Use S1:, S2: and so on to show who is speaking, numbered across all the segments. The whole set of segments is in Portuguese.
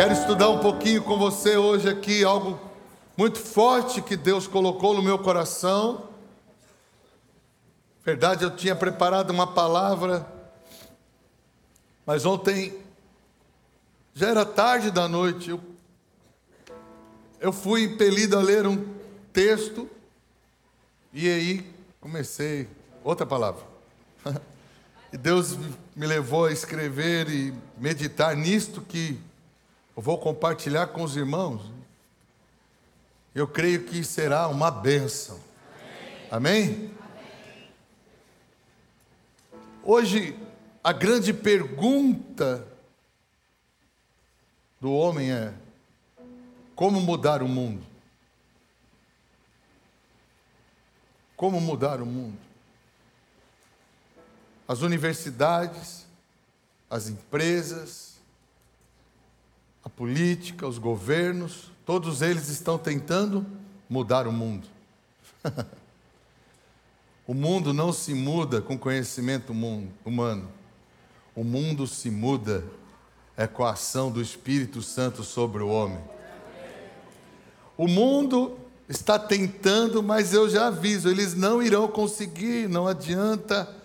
S1: Quero estudar um pouquinho com você hoje aqui algo muito forte que Deus colocou no meu coração. Verdade, eu tinha preparado uma palavra, mas ontem já era tarde da noite. Eu, eu fui impelido a ler um texto e aí comecei outra palavra. E Deus me levou a escrever e meditar nisto que vou compartilhar com os irmãos. Eu creio que será uma bênção. Amém? Amém? Hoje, a grande pergunta do homem é: como mudar o mundo? Como mudar o mundo? As universidades, as empresas, política, os governos, todos eles estão tentando mudar o mundo. o mundo não se muda com conhecimento humano. O mundo se muda é com a ação do Espírito Santo sobre o homem. O mundo está tentando, mas eu já aviso, eles não irão conseguir, não adianta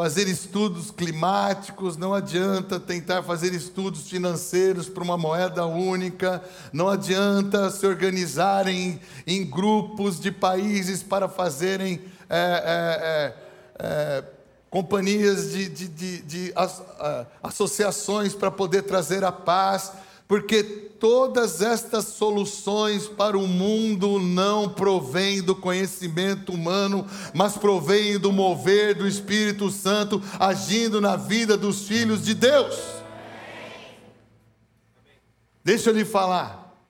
S1: fazer estudos climáticos, não adianta tentar fazer estudos financeiros para uma moeda única, não adianta se organizarem em grupos de países para fazerem é, é, é, companhias de, de, de, de associações para poder trazer a paz porque todas estas soluções para o mundo não provêm do conhecimento humano, mas provêm do mover do Espírito Santo agindo na vida dos filhos de Deus. Deixa eu lhe falar.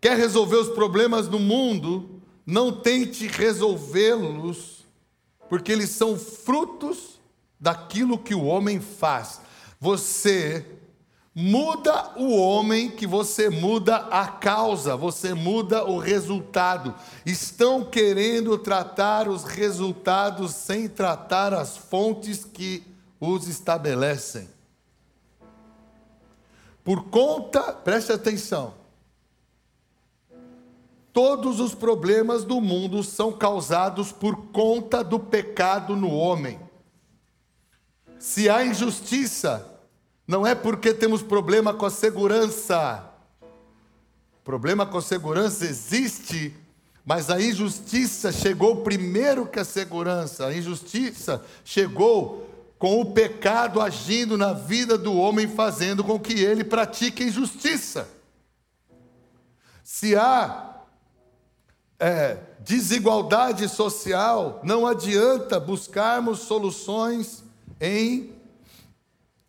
S1: Quer resolver os problemas do mundo? Não tente resolvê-los, porque eles são frutos daquilo que o homem faz. Você Muda o homem que você muda a causa, você muda o resultado. Estão querendo tratar os resultados sem tratar as fontes que os estabelecem. Por conta, preste atenção, todos os problemas do mundo são causados por conta do pecado no homem. Se há injustiça, não é porque temos problema com a segurança. Problema com a segurança existe, mas a injustiça chegou primeiro que a segurança. A injustiça chegou com o pecado agindo na vida do homem, fazendo com que ele pratique injustiça. Se há é, desigualdade social, não adianta buscarmos soluções em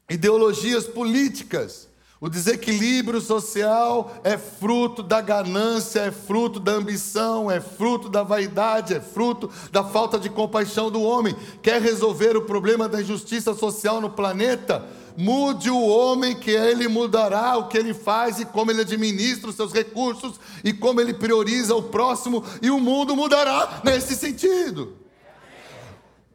S1: ideologias políticas. O desequilíbrio social é fruto da ganância, é fruto da ambição, é fruto da vaidade, é fruto da falta de compaixão do homem. Quer resolver o problema da injustiça social no planeta? Mude o homem, que ele mudará o que ele faz e como ele administra os seus recursos e como ele prioriza o próximo, e o mundo mudará nesse sentido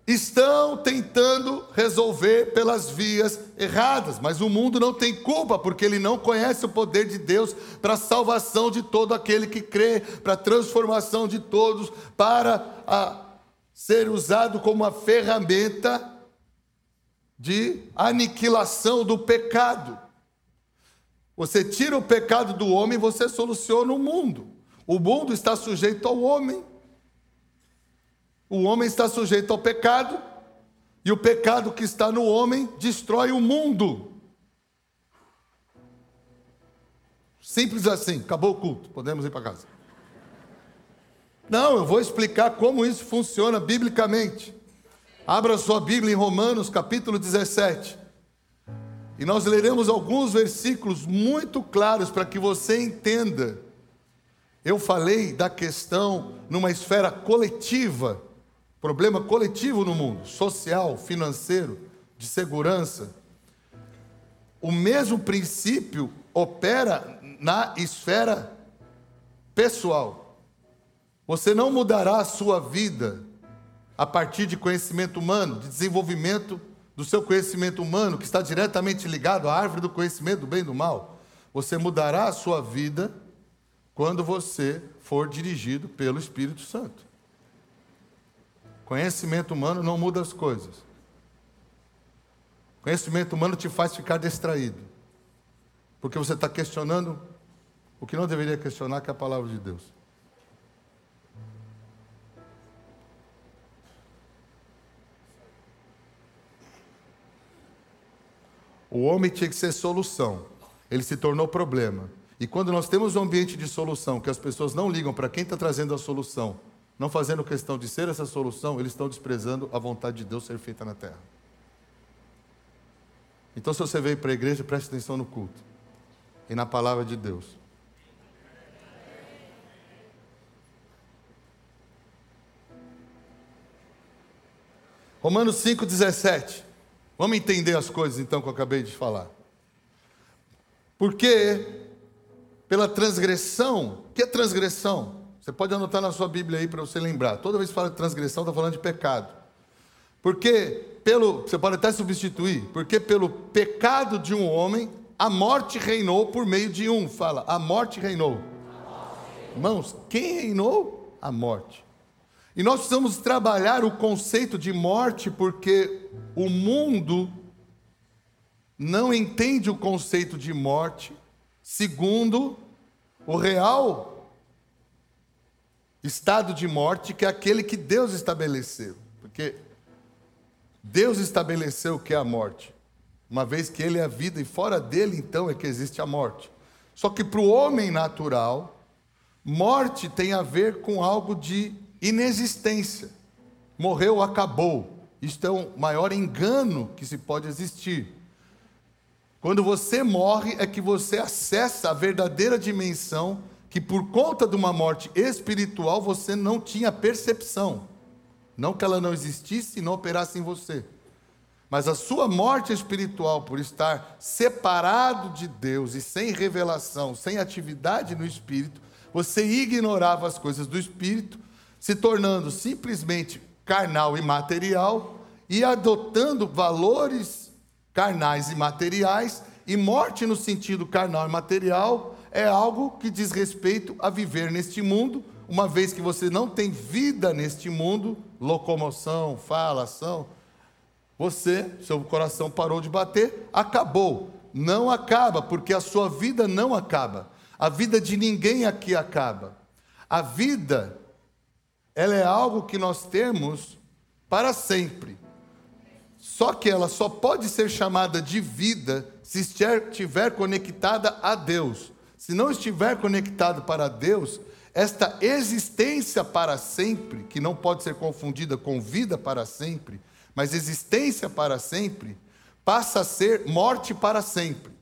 S1: estão tentando resolver pelas vias erradas, mas o mundo não tem culpa, porque ele não conhece o poder de Deus para a salvação de todo aquele que crê, para a transformação de todos, para a, ser usado como uma ferramenta de aniquilação do pecado. Você tira o pecado do homem, você soluciona o mundo. O mundo está sujeito ao homem. O homem está sujeito ao pecado, e o pecado que está no homem destrói o mundo. Simples assim, acabou o culto, podemos ir para casa. Não, eu vou explicar como isso funciona biblicamente. Abra sua Bíblia em Romanos, capítulo 17. E nós leremos alguns versículos muito claros para que você entenda. Eu falei da questão numa esfera coletiva problema coletivo no mundo, social, financeiro, de segurança. O mesmo princípio opera na esfera pessoal. Você não mudará a sua vida a partir de conhecimento humano, de desenvolvimento do seu conhecimento humano, que está diretamente ligado à árvore do conhecimento do bem e do mal. Você mudará a sua vida quando você for dirigido pelo Espírito Santo. Conhecimento humano não muda as coisas. Conhecimento humano te faz ficar distraído. Porque você está questionando o que não deveria questionar, que é a palavra de Deus. O homem tinha que ser solução. Ele se tornou problema. E quando nós temos um ambiente de solução, que as pessoas não ligam para quem está trazendo a solução, não fazendo questão de ser essa solução, eles estão desprezando a vontade de Deus ser feita na terra. Então, se você veio para a igreja, preste atenção no culto e na palavra de Deus. Romanos 5,17. Vamos entender as coisas então que eu acabei de falar. Porque pela transgressão, que é transgressão? Você pode anotar na sua Bíblia aí para você lembrar. Toda vez que fala de transgressão, está falando de pecado. Porque pelo, você pode até substituir, porque pelo pecado de um homem, a morte reinou por meio de um. Fala, a morte reinou. Irmãos, quem reinou? A morte. E nós precisamos trabalhar o conceito de morte porque o mundo não entende o conceito de morte segundo o real estado de morte, que é aquele que Deus estabeleceu. Porque Deus estabeleceu o que é a morte, uma vez que Ele é a vida e fora dele então é que existe a morte. Só que para o homem natural, morte tem a ver com algo de inexistência. Morreu, acabou. Isto é o maior engano que se pode existir. Quando você morre, é que você acessa a verdadeira dimensão que, por conta de uma morte espiritual, você não tinha percepção. Não que ela não existisse e não operasse em você. Mas a sua morte espiritual, por estar separado de Deus e sem revelação, sem atividade no espírito, você ignorava as coisas do espírito se tornando simplesmente carnal e material e adotando valores carnais e materiais, e morte no sentido carnal e material é algo que diz respeito a viver neste mundo, uma vez que você não tem vida neste mundo, locomoção, fala, ação, você, seu coração parou de bater, acabou. Não acaba, porque a sua vida não acaba. A vida de ninguém aqui acaba. A vida ela é algo que nós temos para sempre. Só que ela só pode ser chamada de vida se estiver conectada a Deus. Se não estiver conectado para Deus, esta existência para sempre, que não pode ser confundida com vida para sempre, mas existência para sempre, passa a ser morte para sempre.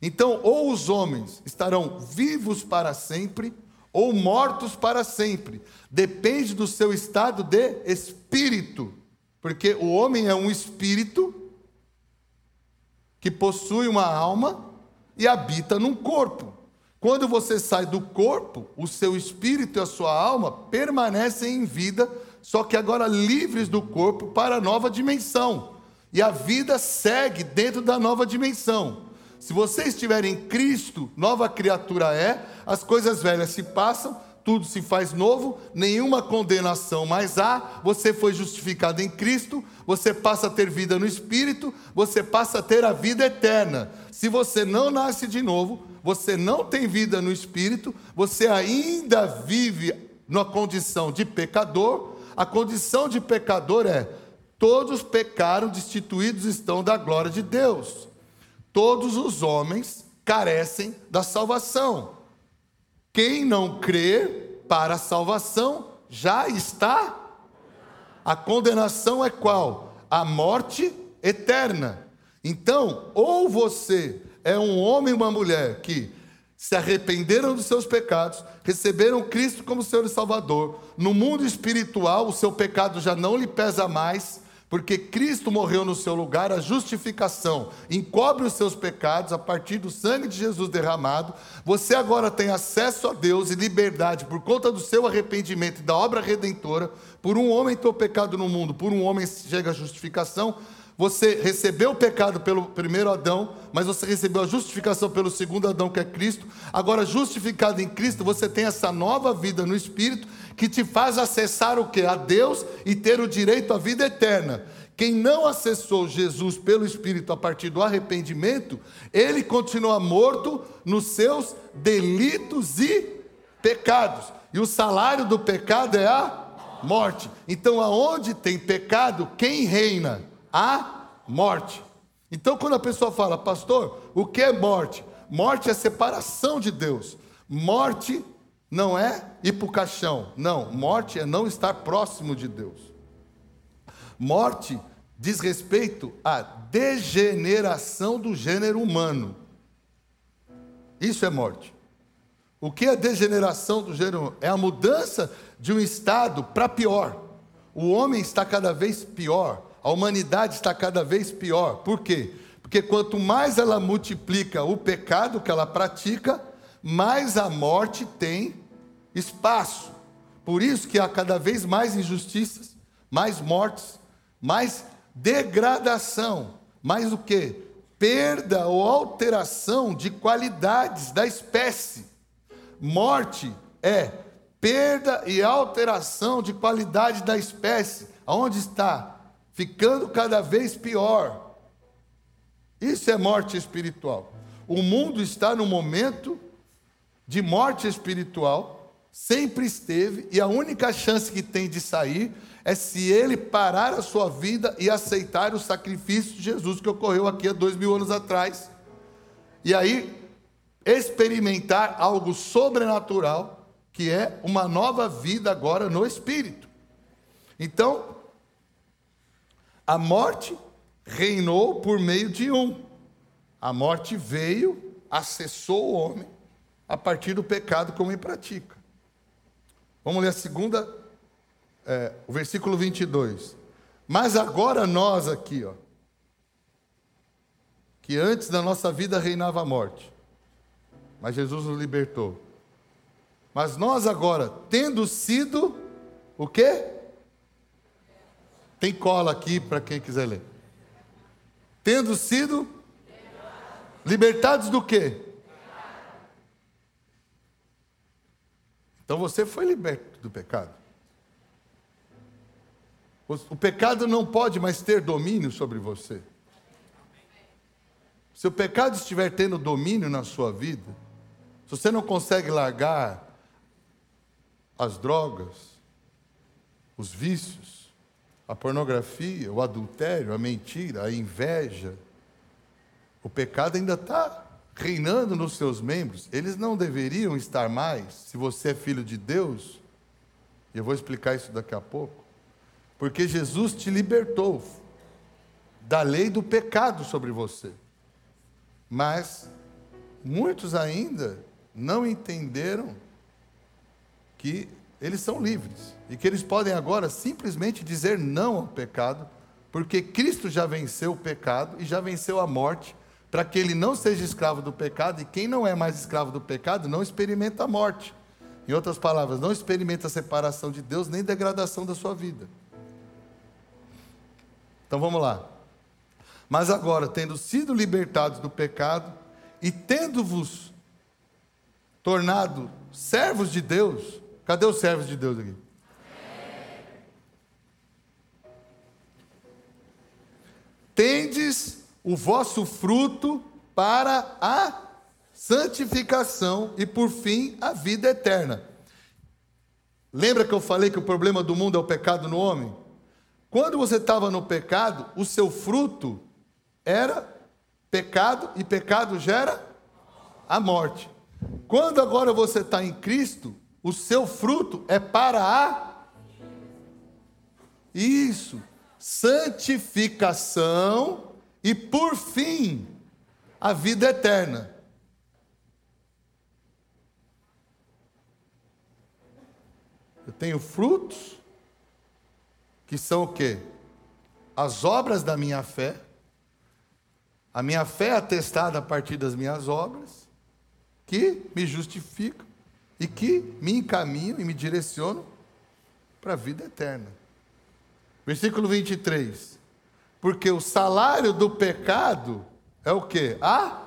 S1: Então, ou os homens estarão vivos para sempre, ou mortos para sempre. Depende do seu estado de espírito. Porque o homem é um espírito que possui uma alma e habita num corpo. Quando você sai do corpo, o seu espírito e a sua alma permanecem em vida, só que agora livres do corpo para a nova dimensão. E a vida segue dentro da nova dimensão. Se você estiver em Cristo, nova criatura é, as coisas velhas se passam, tudo se faz novo, nenhuma condenação mais há, você foi justificado em Cristo, você passa a ter vida no Espírito, você passa a ter a vida eterna. Se você não nasce de novo, você não tem vida no Espírito, você ainda vive na condição de pecador. A condição de pecador é: todos pecaram, destituídos estão da glória de Deus. Todos os homens carecem da salvação. Quem não crê para a salvação já está. A condenação é qual? A morte eterna. Então, ou você é um homem ou uma mulher que se arrependeram dos seus pecados, receberam Cristo como Senhor e Salvador. No mundo espiritual, o seu pecado já não lhe pesa mais, porque Cristo morreu no seu lugar, a justificação encobre os seus pecados a partir do sangue de Jesus derramado. Você agora tem acesso a Deus e liberdade por conta do seu arrependimento e da obra redentora. Por um homem ter o pecado no mundo, por um homem chega a justificação. Você recebeu o pecado pelo primeiro Adão, mas você recebeu a justificação pelo segundo Adão, que é Cristo. Agora, justificado em Cristo, você tem essa nova vida no Espírito que te faz acessar o que? A Deus e ter o direito à vida eterna. Quem não acessou Jesus pelo Espírito a partir do arrependimento, ele continua morto nos seus delitos e pecados. E o salário do pecado é a morte. Então, aonde tem pecado, quem reina? A morte. Então, quando a pessoa fala, pastor, o que é morte? Morte é separação de Deus. Morte não é ir para o caixão. Não, morte é não estar próximo de Deus. Morte diz respeito à degeneração do gênero humano. Isso é morte. O que é degeneração do gênero humano? É a mudança de um estado para pior. O homem está cada vez pior, a humanidade está cada vez pior. Por quê? Porque quanto mais ela multiplica o pecado que ela pratica, mais a morte tem espaço. Por isso que há cada vez mais injustiças, mais mortes, mais degradação, mais o que? Perda ou alteração de qualidades da espécie. Morte é perda e alteração de qualidade da espécie. Aonde está? Ficando cada vez pior. Isso é morte espiritual. O mundo está no momento de morte espiritual, sempre esteve, e a única chance que tem de sair é se ele parar a sua vida e aceitar o sacrifício de Jesus que ocorreu aqui há dois mil anos atrás. E aí, experimentar algo sobrenatural que é uma nova vida agora no espírito. Então, a morte reinou por meio de um. A morte veio, acessou o homem a partir do pecado que o homem pratica. Vamos ler a segunda, é, o versículo 22. Mas agora nós aqui, ó, que antes da nossa vida reinava a morte, mas Jesus nos libertou. Mas nós agora, tendo sido o quê? Tem cola aqui para quem quiser ler. Tendo sido libertados do quê? Então você foi liberto do pecado. O pecado não pode mais ter domínio sobre você. Se o pecado estiver tendo domínio na sua vida, se você não consegue largar as drogas, os vícios, a pornografia, o adultério, a mentira, a inveja, o pecado ainda está reinando nos seus membros. Eles não deveriam estar mais, se você é filho de Deus, e eu vou explicar isso daqui a pouco, porque Jesus te libertou da lei do pecado sobre você. Mas muitos ainda não entenderam que eles são livres e que eles podem agora simplesmente dizer não ao pecado, porque Cristo já venceu o pecado e já venceu a morte, para que ele não seja escravo do pecado e quem não é mais escravo do pecado não experimenta a morte. Em outras palavras, não experimenta a separação de Deus nem degradação da sua vida. Então vamos lá. Mas agora, tendo sido libertados do pecado e tendo-vos tornado servos de Deus, Cadê os servos de Deus aqui? Tendes o vosso fruto para a santificação e, por fim, a vida eterna. Lembra que eu falei que o problema do mundo é o pecado no homem? Quando você estava no pecado, o seu fruto era pecado e pecado gera a morte. Quando agora você está em Cristo, o seu fruto é para a isso, santificação e por fim a vida eterna. Eu tenho frutos que são o quê? As obras da minha fé. A minha fé é atestada a partir das minhas obras, que me justificam e que me encaminham e me direcionam para a vida eterna. Versículo 23. Porque o salário do pecado é o quê? A?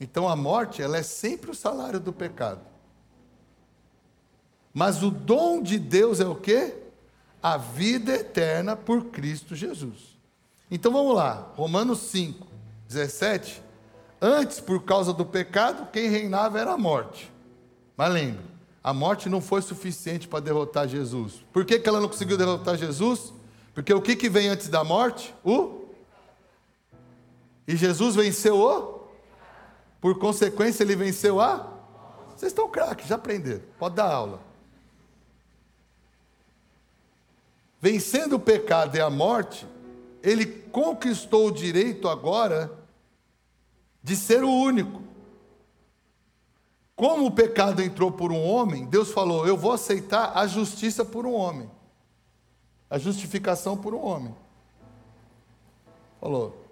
S1: Então a morte, ela é sempre o salário do pecado. Mas o dom de Deus é o quê? A vida eterna por Cristo Jesus. Então vamos lá, Romanos 5, 17. Antes, por causa do pecado, quem reinava era a morte. Mas lembre, a morte não foi suficiente para derrotar Jesus. Por que, que ela não conseguiu derrotar Jesus? Porque o que, que vem antes da morte? O. E Jesus venceu o. Por consequência, ele venceu a. Vocês estão craques, já aprenderam. Pode dar aula. Vencendo o pecado e a morte, ele conquistou o direito agora de ser o único. Como o pecado entrou por um homem, Deus falou: Eu vou aceitar a justiça por um homem, a justificação por um homem. Falou: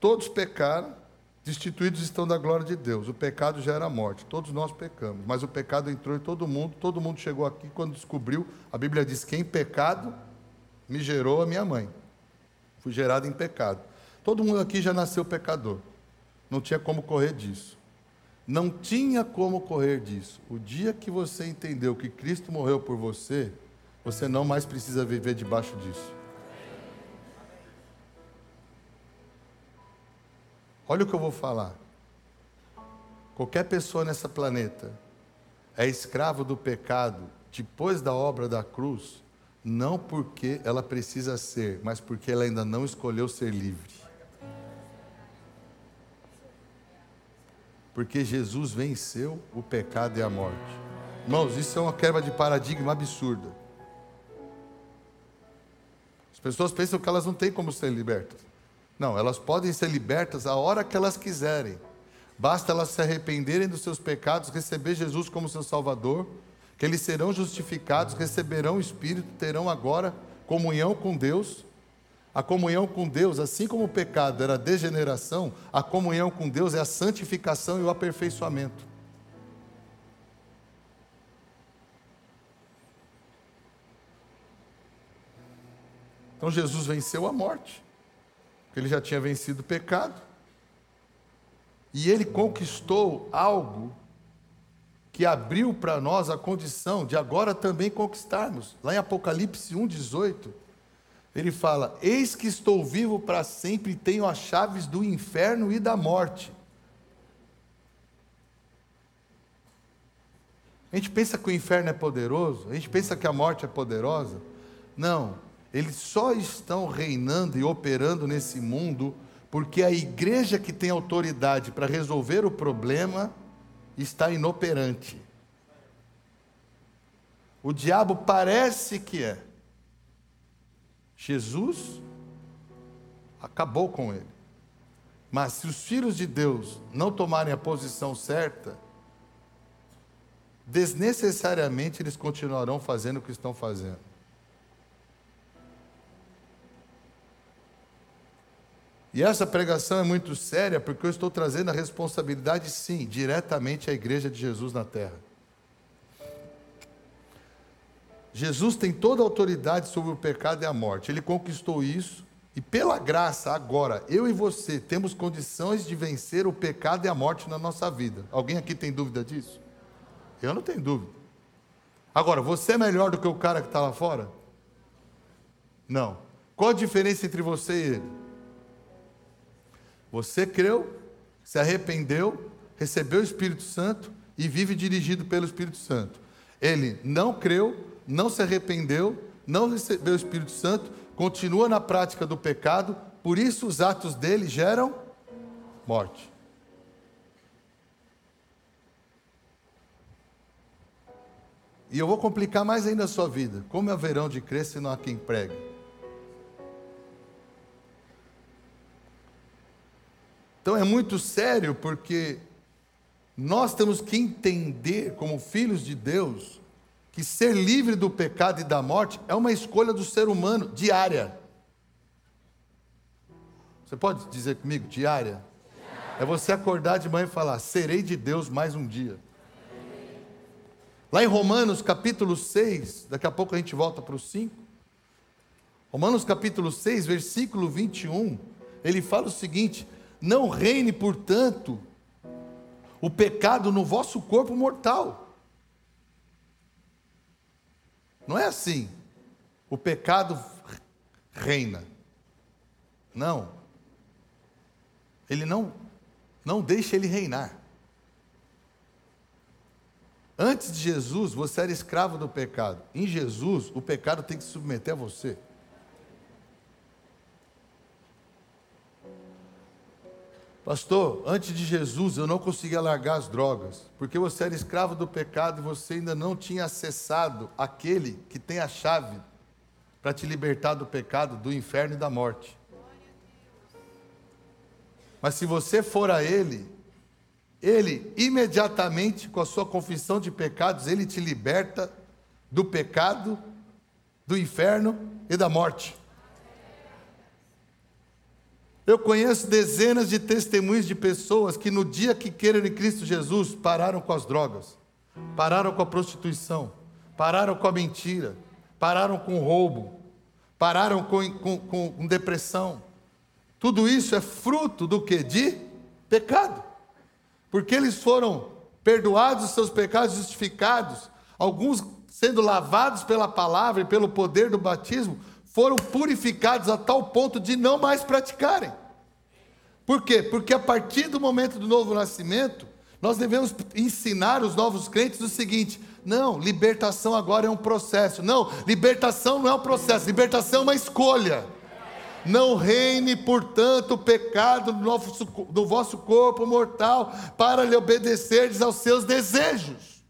S1: Todos pecaram, destituídos estão da glória de Deus. O pecado já era morte, todos nós pecamos, mas o pecado entrou em todo mundo, todo mundo chegou aqui quando descobriu. A Bíblia diz: Quem pecado me gerou a minha mãe. Fui gerado em pecado. Todo mundo aqui já nasceu pecador. Não tinha como correr disso. Não tinha como correr disso. O dia que você entendeu que Cristo morreu por você, você não mais precisa viver debaixo disso. Olha o que eu vou falar. Qualquer pessoa nessa planeta é escravo do pecado depois da obra da cruz, não porque ela precisa ser, mas porque ela ainda não escolheu ser livre. Porque Jesus venceu o pecado e a morte. Irmãos, isso é uma quebra de paradigma absurda. As pessoas pensam que elas não têm como ser libertas. Não, elas podem ser libertas a hora que elas quiserem. Basta elas se arrependerem dos seus pecados, receber Jesus como seu Salvador que eles serão justificados, receberão o Espírito, terão agora comunhão com Deus. A comunhão com Deus, assim como o pecado era a degeneração, a comunhão com Deus é a santificação e o aperfeiçoamento. Então Jesus venceu a morte, porque ele já tinha vencido o pecado. E ele conquistou algo que abriu para nós a condição de agora também conquistarmos. Lá em Apocalipse 1,18, ele fala: Eis que estou vivo para sempre e tenho as chaves do inferno e da morte. A gente pensa que o inferno é poderoso, a gente pensa que a morte é poderosa. Não, eles só estão reinando e operando nesse mundo porque a igreja que tem autoridade para resolver o problema está inoperante. O diabo parece que é. Jesus acabou com ele. Mas se os filhos de Deus não tomarem a posição certa, desnecessariamente eles continuarão fazendo o que estão fazendo. E essa pregação é muito séria porque eu estou trazendo a responsabilidade, sim, diretamente à igreja de Jesus na terra. Jesus tem toda a autoridade sobre o pecado e a morte. Ele conquistou isso e pela graça agora eu e você temos condições de vencer o pecado e a morte na nossa vida. Alguém aqui tem dúvida disso? Eu não tenho dúvida. Agora, você é melhor do que o cara que está lá fora? Não. Qual a diferença entre você e ele? Você creu, se arrependeu, recebeu o Espírito Santo e vive dirigido pelo Espírito Santo. Ele não creu, não se arrependeu, não recebeu o Espírito Santo, continua na prática do pecado, por isso os atos dele geram morte. E eu vou complicar mais ainda a sua vida. Como é verão de crer se não há quem pregue? Então é muito sério porque nós temos que entender, como filhos de Deus, que ser livre do pecado e da morte é uma escolha do ser humano diária. Você pode dizer comigo, diária? É você acordar de manhã e falar: serei de Deus mais um dia. Lá em Romanos capítulo 6, daqui a pouco a gente volta para o 5. Romanos capítulo 6, versículo 21, ele fala o seguinte: Não reine, portanto, o pecado no vosso corpo mortal. Não é assim. O pecado reina. Não. Ele não não deixa ele reinar. Antes de Jesus, você era escravo do pecado. Em Jesus, o pecado tem que se submeter a você. Pastor, antes de Jesus eu não conseguia largar as drogas, porque você era escravo do pecado e você ainda não tinha acessado aquele que tem a chave para te libertar do pecado, do inferno e da morte. Mas se você for a Ele, Ele imediatamente, com a sua confissão de pecados, Ele te liberta do pecado, do inferno e da morte. Eu conheço dezenas de testemunhos de pessoas que no dia que queiram em Cristo Jesus pararam com as drogas, pararam com a prostituição, pararam com a mentira, pararam com o roubo, pararam com, com, com depressão. Tudo isso é fruto do que? De pecado. Porque eles foram perdoados os seus pecados justificados, alguns sendo lavados pela palavra e pelo poder do batismo, foram purificados a tal ponto de não mais praticarem. Por quê? Porque a partir do momento do novo nascimento, nós devemos ensinar os novos crentes o seguinte: não, libertação agora é um processo. Não, libertação não é um processo, libertação é uma escolha. Não reine, portanto, o pecado no, nosso, no vosso corpo mortal, para lhe obedecerdes aos seus desejos.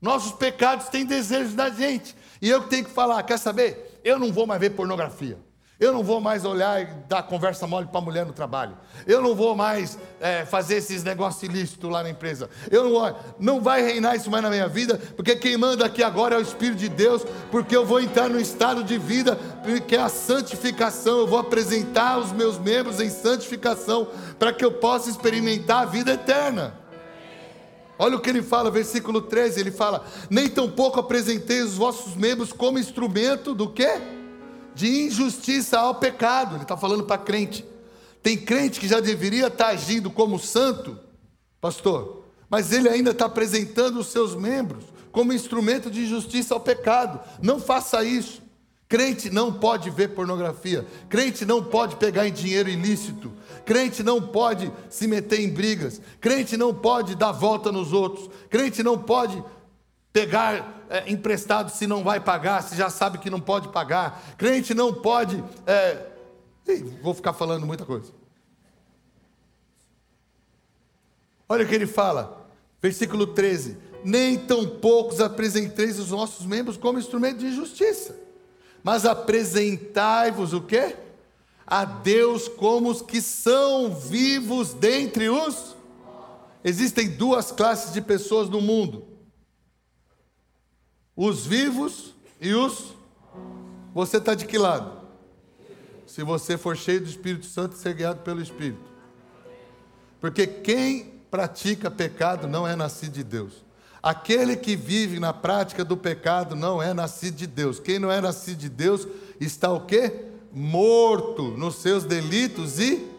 S1: Nossos pecados têm desejos da gente. E eu tenho que falar, quer saber? Eu não vou mais ver pornografia. Eu não vou mais olhar e dar conversa mole para a mulher no trabalho. Eu não vou mais é, fazer esses negócios ilícitos lá na empresa. Eu não, não vai reinar isso mais na minha vida, porque quem manda aqui agora é o Espírito de Deus, porque eu vou entrar no estado de vida que é a santificação. Eu vou apresentar os meus membros em santificação para que eu possa experimentar a vida eterna. Olha o que ele fala, versículo 13, ele fala: Nem tampouco apresentei os vossos membros como instrumento do quê? De injustiça ao pecado. Ele está falando para crente. Tem crente que já deveria estar tá agindo como santo, pastor, mas ele ainda está apresentando os seus membros como instrumento de injustiça ao pecado. Não faça isso. Crente não pode ver pornografia. Crente não pode pegar em dinheiro ilícito. Crente não pode se meter em brigas. Crente não pode dar volta nos outros. Crente não pode pegar é, emprestado se não vai pagar, se já sabe que não pode pagar. Crente não pode. É... Ih, vou ficar falando muita coisa. Olha o que ele fala, versículo 13: Nem tão poucos apresenteis os nossos membros como instrumento de justiça, mas apresentai-vos o quê? a Deus como os que são vivos dentre os. Existem duas classes de pessoas no mundo: os vivos e os. Você está de que lado? Se você for cheio do Espírito Santo ser guiado pelo Espírito. Porque quem pratica pecado não é nascido de Deus. Aquele que vive na prática do pecado não é nascido de Deus. Quem não é nascido de Deus está o quê? morto nos seus delitos e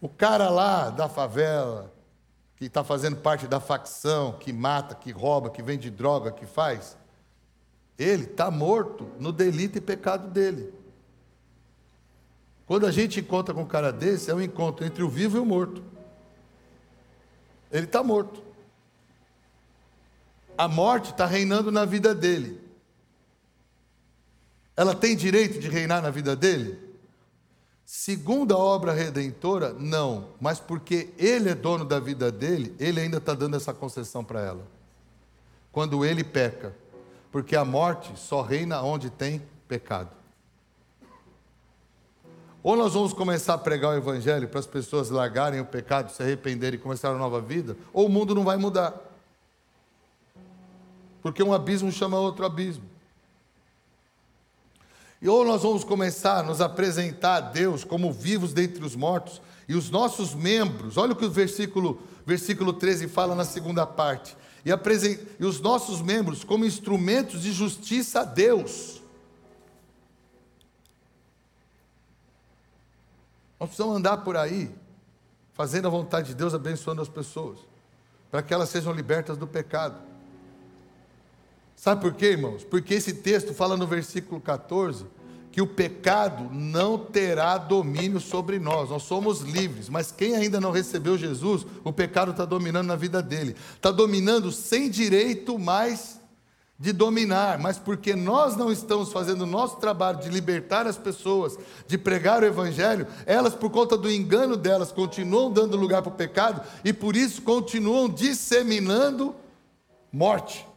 S1: o cara lá da favela, que está fazendo parte da facção, que mata, que rouba, que vende droga, que faz, ele está morto no delito e pecado dele. Quando a gente encontra com um cara desse, é um encontro entre o vivo e o morto. Ele está morto. A morte está reinando na vida dele ela tem direito de reinar na vida dele? Segundo a obra redentora, não. Mas porque ele é dono da vida dele, ele ainda está dando essa concessão para ela. Quando ele peca. Porque a morte só reina onde tem pecado. Ou nós vamos começar a pregar o Evangelho para as pessoas largarem o pecado, se arrependerem e começar uma nova vida, ou o mundo não vai mudar. Porque um abismo chama outro abismo. E ou nós vamos começar a nos apresentar a Deus como vivos dentre os mortos, e os nossos membros, olha o que o versículo, versículo 13 fala na segunda parte, e, e os nossos membros como instrumentos de justiça a Deus. Nós precisamos andar por aí, fazendo a vontade de Deus, abençoando as pessoas, para que elas sejam libertas do pecado. Sabe por quê, irmãos? Porque esse texto fala no versículo 14 que o pecado não terá domínio sobre nós, nós somos livres, mas quem ainda não recebeu Jesus, o pecado está dominando na vida dele, está dominando sem direito mais de dominar, mas porque nós não estamos fazendo o nosso trabalho de libertar as pessoas, de pregar o Evangelho, elas, por conta do engano delas, continuam dando lugar para o pecado e por isso continuam disseminando morte.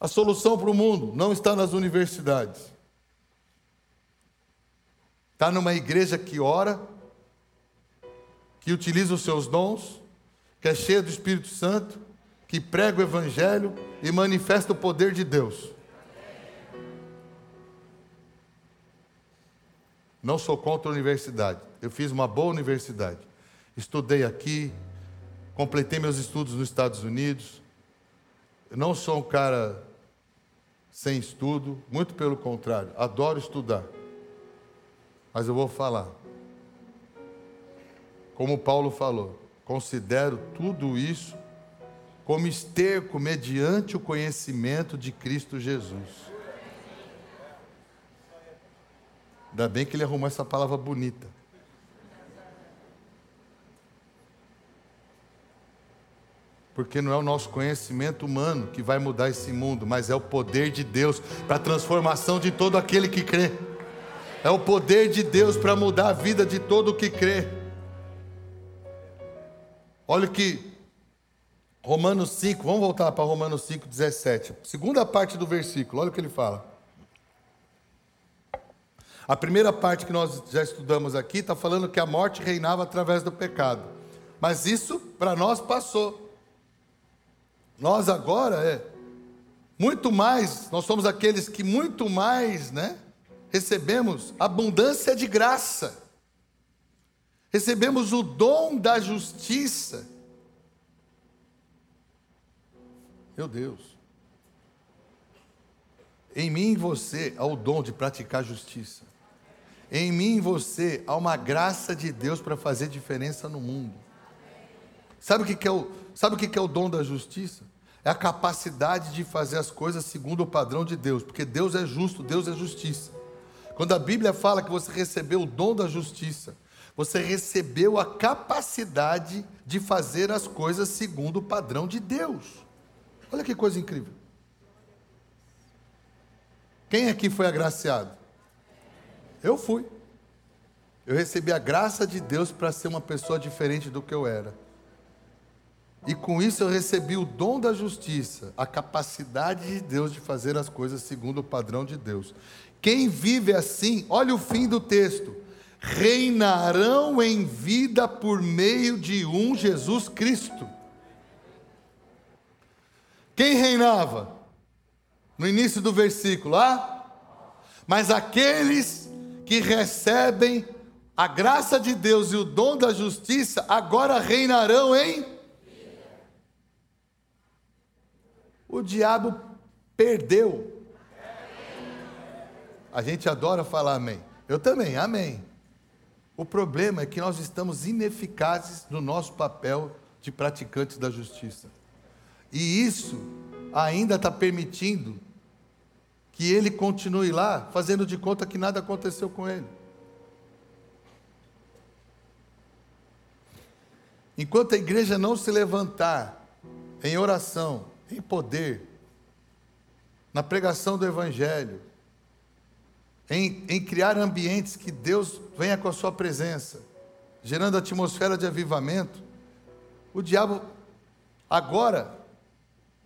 S1: A solução para o mundo não está nas universidades. Está numa igreja que ora, que utiliza os seus dons, que é cheia do Espírito Santo, que prega o Evangelho e manifesta o poder de Deus. Não sou contra a universidade. Eu fiz uma boa universidade. Estudei aqui, completei meus estudos nos Estados Unidos. Eu não sou um cara sem estudo, muito pelo contrário, adoro estudar. Mas eu vou falar. Como Paulo falou, considero tudo isso como esterco mediante o conhecimento de Cristo Jesus. Ainda bem que ele arrumou essa palavra bonita. Porque não é o nosso conhecimento humano que vai mudar esse mundo, mas é o poder de Deus para a transformação de todo aquele que crê. É o poder de Deus para mudar a vida de todo que crê. Olha que Romanos 5, vamos voltar para Romanos 5, 17. Segunda parte do versículo, olha o que ele fala. A primeira parte que nós já estudamos aqui está falando que a morte reinava através do pecado. Mas isso para nós passou. Nós agora é muito mais, nós somos aqueles que muito mais, né? Recebemos abundância de graça. Recebemos o dom da justiça. Meu Deus. Em mim e você há o dom de praticar justiça. Em mim e você há uma graça de Deus para fazer diferença no mundo. Sabe o que é o, sabe o que é o dom da justiça? É a capacidade de fazer as coisas segundo o padrão de Deus, porque Deus é justo, Deus é justiça. Quando a Bíblia fala que você recebeu o dom da justiça, você recebeu a capacidade de fazer as coisas segundo o padrão de Deus. Olha que coisa incrível. Quem aqui foi agraciado? Eu fui. Eu recebi a graça de Deus para ser uma pessoa diferente do que eu era. E com isso eu recebi o dom da justiça, a capacidade de Deus de fazer as coisas segundo o padrão de Deus. Quem vive assim, olha o fim do texto: reinarão em vida por meio de um Jesus Cristo. Quem reinava? No início do versículo, ah? Mas aqueles que recebem a graça de Deus e o dom da justiça agora reinarão em o diabo perdeu. A gente adora falar amém. Eu também, amém. O problema é que nós estamos ineficazes no nosso papel de praticantes da justiça. E isso ainda está permitindo que ele continue lá, fazendo de conta que nada aconteceu com ele. Enquanto a igreja não se levantar em oração, em poder, na pregação do Evangelho, em, em criar ambientes que Deus venha com a sua presença, gerando atmosfera de avivamento, o diabo, agora,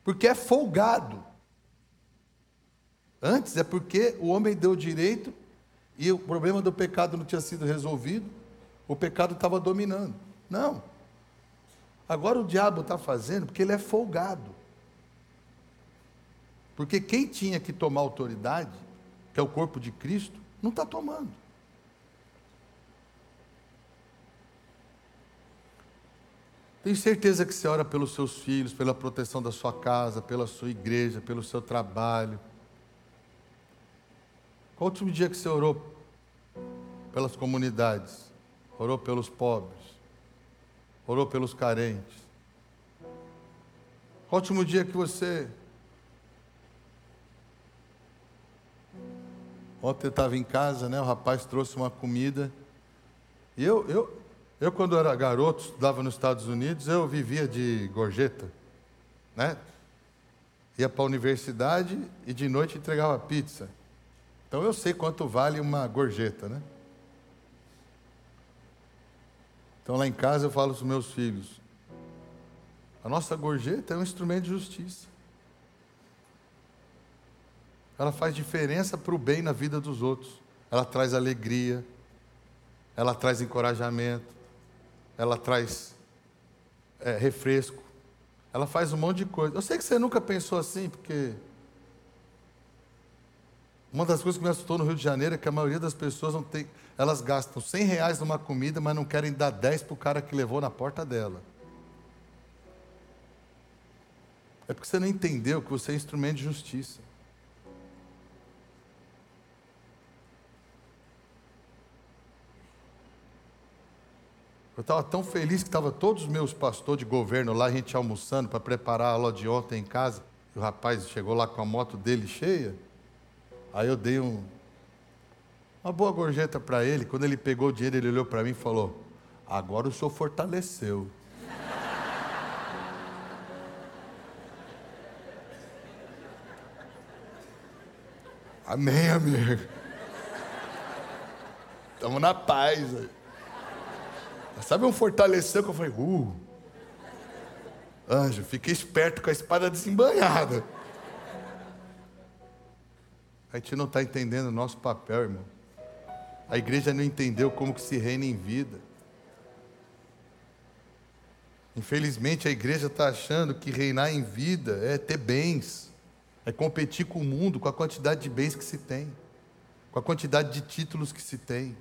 S1: porque é folgado, antes é porque o homem deu direito e o problema do pecado não tinha sido resolvido, o pecado estava dominando. Não. Agora o diabo está fazendo porque ele é folgado. Porque quem tinha que tomar autoridade, que é o corpo de Cristo, não está tomando. Tenho certeza que você ora pelos seus filhos, pela proteção da sua casa, pela sua igreja, pelo seu trabalho. Qual o último dia que você orou pelas comunidades? Orou pelos pobres? Orou pelos carentes? Qual o último dia que você. Ontem eu estava em casa, né? O rapaz trouxe uma comida. E eu, eu, eu quando era garoto, estudava nos Estados Unidos, eu vivia de gorjeta, né? Ia para a universidade e de noite entregava pizza. Então eu sei quanto vale uma gorjeta, né? Então lá em casa eu falo para os meus filhos: a nossa gorjeta é um instrumento de justiça. Ela faz diferença para o bem na vida dos outros. Ela traz alegria, ela traz encorajamento, ela traz é, refresco, ela faz um monte de coisa. Eu sei que você nunca pensou assim, porque uma das coisas que me assustou no Rio de Janeiro é que a maioria das pessoas não tem, elas gastam 100 reais numa comida, mas não querem dar 10 para o cara que levou na porta dela. É porque você não entendeu que você é instrumento de justiça. Estava tão feliz que estavam todos os meus pastores de governo lá, a gente almoçando para preparar a aula de ontem em casa. O rapaz chegou lá com a moto dele cheia. Aí eu dei um, uma boa gorjeta para ele. Quando ele pegou o dinheiro, ele olhou para mim e falou: Agora o senhor fortaleceu. Amém, amigo. Estamos na paz. Sabe um fortaleceu que eu falei, uh, anjo, fiquei esperto com a espada desembanhada. A gente não está entendendo o nosso papel, irmão. A igreja não entendeu como que se reina em vida. Infelizmente a igreja está achando que reinar em vida é ter bens, é competir com o mundo, com a quantidade de bens que se tem, com a quantidade de títulos que se tem.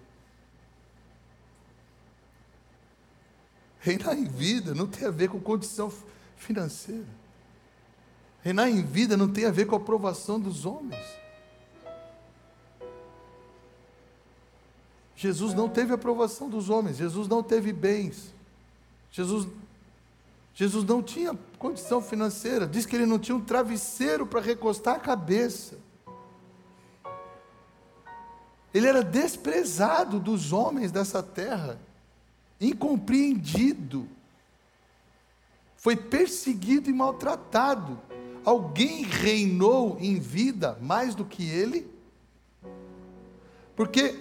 S1: Reinar em vida não tem a ver com condição financeira. Reinar em vida não tem a ver com a aprovação dos homens. Jesus não teve aprovação dos homens, Jesus não teve bens, Jesus, Jesus não tinha condição financeira, diz que ele não tinha um travesseiro para recostar a cabeça. Ele era desprezado dos homens dessa terra, incompreendido, foi perseguido e maltratado. Alguém reinou em vida mais do que ele? Porque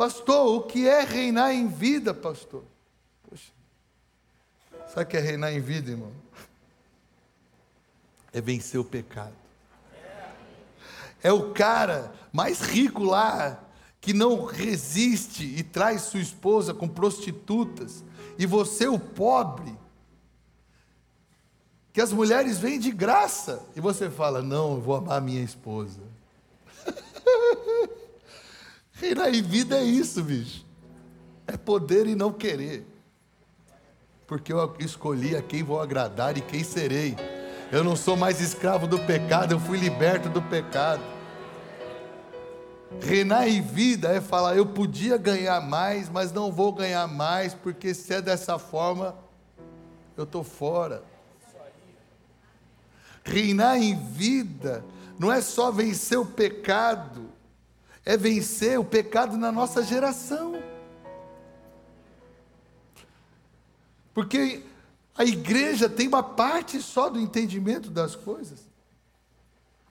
S1: Pastor, o que é reinar em vida, pastor? Poxa, sabe o que é reinar em vida, irmão? É vencer o pecado. É o cara mais rico lá, que não resiste e traz sua esposa com prostitutas, e você, o pobre, que as mulheres vêm de graça, e você fala: Não, eu vou amar minha esposa. Reinar em vida é isso, bicho. É poder e não querer. Porque eu escolhi a quem vou agradar e quem serei. Eu não sou mais escravo do pecado, eu fui liberto do pecado. Reinar em vida é falar: eu podia ganhar mais, mas não vou ganhar mais, porque se é dessa forma, eu estou fora. Reinar em vida não é só vencer o pecado, é vencer o pecado na nossa geração. Porque a igreja tem uma parte só do entendimento das coisas.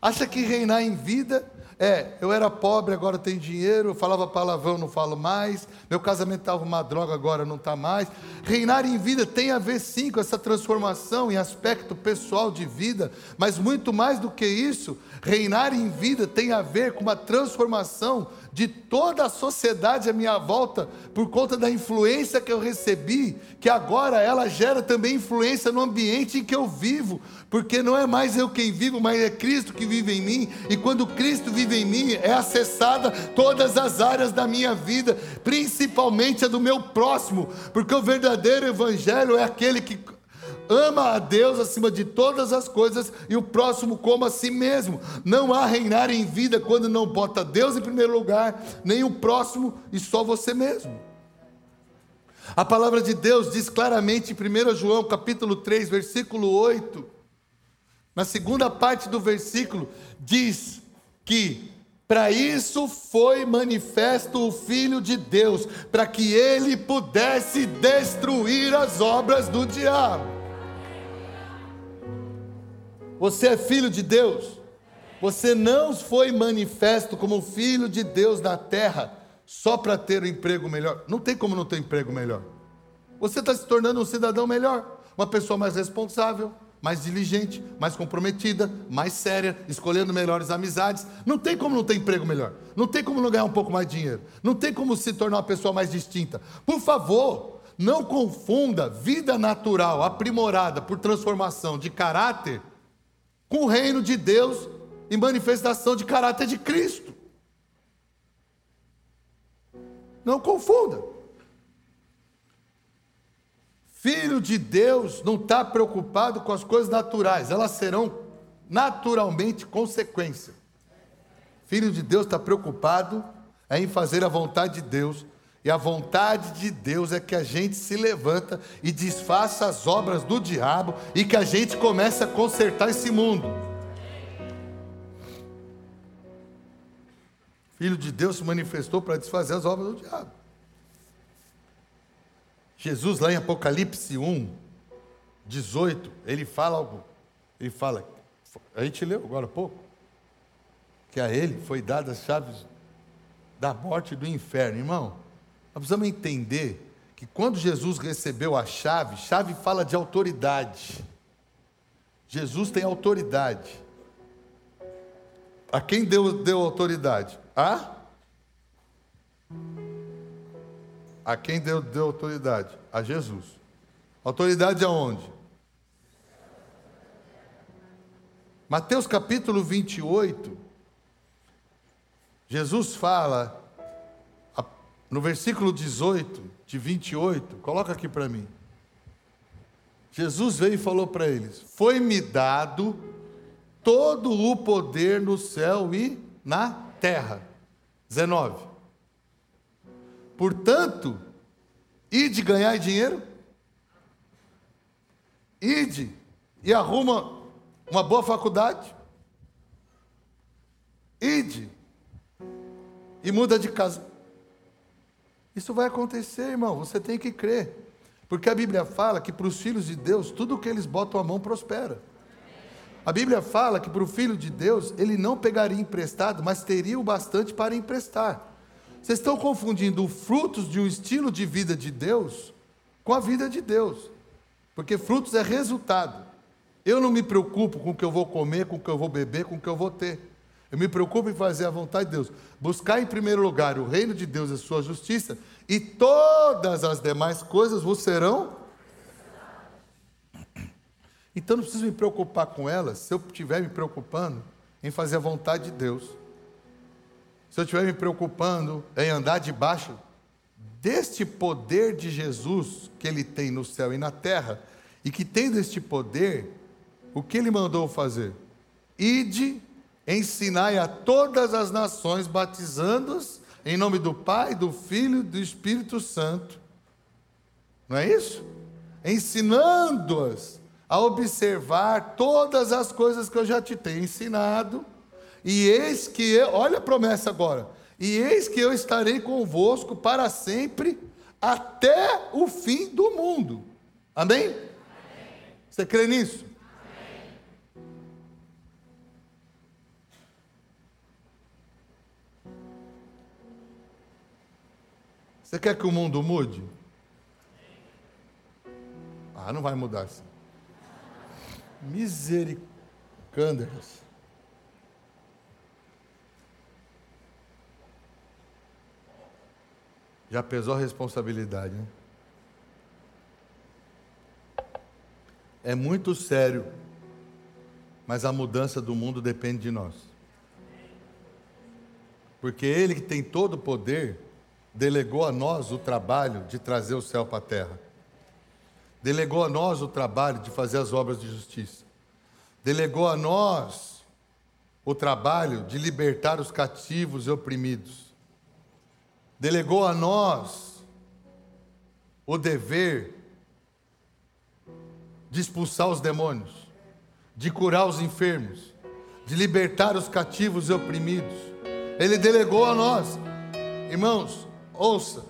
S1: Acha que reinar em vida é, eu era pobre, agora tenho dinheiro, eu falava palavrão, não falo mais, meu casamento estava uma droga, agora não está mais. Reinar em vida tem a ver sim com essa transformação em aspecto pessoal de vida, mas muito mais do que isso, reinar em vida tem a ver com uma transformação de toda a sociedade à minha volta, por conta da influência que eu recebi, que agora ela gera também influência no ambiente em que eu vivo, porque não é mais eu quem vivo, mas é Cristo que vive em mim, e quando Cristo vive em mim, é acessada todas as áreas da minha vida, principalmente a do meu próximo, porque o verdadeiro evangelho é aquele que ama a Deus acima de todas as coisas e o próximo como a si mesmo. Não há reinar em vida quando não bota Deus em primeiro lugar, nem o próximo e só você mesmo. A palavra de Deus diz claramente em 1 João capítulo 3, versículo 8, na segunda parte do versículo, diz que para isso foi manifesto o Filho de Deus, para que ele pudesse destruir as obras do diabo. Você é filho de Deus. Você não foi manifesto como filho de Deus na terra só para ter um emprego melhor. Não tem como não ter um emprego melhor. Você está se tornando um cidadão melhor, uma pessoa mais responsável, mais diligente, mais comprometida, mais séria, escolhendo melhores amizades. Não tem como não ter emprego melhor. Não tem como não ganhar um pouco mais de dinheiro. Não tem como se tornar uma pessoa mais distinta. Por favor, não confunda vida natural aprimorada por transformação de caráter com o reino de Deus e manifestação de caráter de Cristo. Não confunda. Filho de Deus não está preocupado com as coisas naturais, elas serão naturalmente consequência. Filho de Deus está preocupado em fazer a vontade de Deus, e a vontade de Deus é que a gente se levanta e desfaça as obras do diabo e que a gente comece a consertar esse mundo. Filho de Deus se manifestou para desfazer as obras do diabo. Jesus, lá em Apocalipse 1, 18, ele fala algo. Ele fala, a gente leu agora há pouco, que a ele foi dada as chaves da morte e do inferno. Irmão, nós precisamos entender que quando Jesus recebeu a chave, chave fala de autoridade. Jesus tem autoridade. A quem Deus deu autoridade? A A quem deu, deu autoridade? A Jesus. Autoridade aonde? Mateus capítulo 28, Jesus fala, no versículo 18 de 28, coloca aqui para mim. Jesus veio e falou para eles: Foi-me dado todo o poder no céu e na terra. 19. Portanto, ide ganhar dinheiro, ide e arruma uma boa faculdade, ide e muda de casa. Isso vai acontecer, irmão, você tem que crer. Porque a Bíblia fala que para os filhos de Deus, tudo que eles botam a mão prospera. A Bíblia fala que para o filho de Deus, ele não pegaria emprestado, mas teria o bastante para emprestar. Vocês estão confundindo os frutos de um estilo de vida de Deus com a vida de Deus. Porque frutos é resultado. Eu não me preocupo com o que eu vou comer, com o que eu vou beber, com o que eu vou ter. Eu me preocupo em fazer a vontade de Deus. Buscar em primeiro lugar o reino de Deus e a sua justiça, e todas as demais coisas vos serão. Então não preciso me preocupar com elas se eu estiver me preocupando em fazer a vontade de Deus se eu estiver me preocupando em andar debaixo deste poder de Jesus que ele tem no céu e na terra, e que tem deste poder, o que ele mandou fazer? Ide, ensinai a todas as nações, batizando-os em nome do Pai, do Filho e do Espírito Santo. Não é isso? Ensinando-as a observar todas as coisas que eu já te tenho ensinado e eis que eu, olha a promessa agora. E eis que eu estarei convosco para sempre, até o fim do mundo. Amém? Amém. Você crê nisso? Você quer que o mundo mude? Ah, não vai mudar assim. Misericórdia. Já pesou a responsabilidade, né? É muito sério, mas a mudança do mundo depende de nós. Porque Ele que tem todo o poder, delegou a nós o trabalho de trazer o céu para a terra. delegou a nós o trabalho de fazer as obras de justiça, delegou a nós o trabalho de libertar os cativos e oprimidos, delegou a nós o dever de expulsar os demônios, de curar os enfermos, de libertar os cativos e oprimidos. Ele delegou a nós. Irmãos, ouça.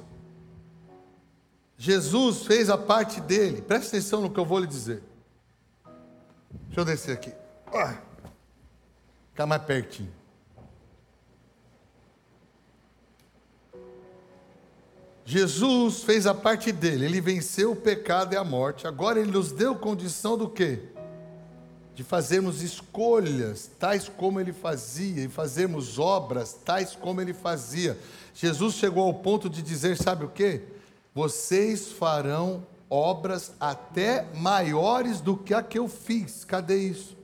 S1: Jesus fez a parte dele. Preste atenção no que eu vou lhe dizer. Deixa eu descer aqui. Ficar mais pertinho. Jesus fez a parte dele, ele venceu o pecado e a morte. Agora ele nos deu condição do quê? De fazermos escolhas tais como ele fazia e fazermos obras tais como ele fazia. Jesus chegou ao ponto de dizer, sabe o quê? Vocês farão obras até maiores do que a que eu fiz. Cadê isso?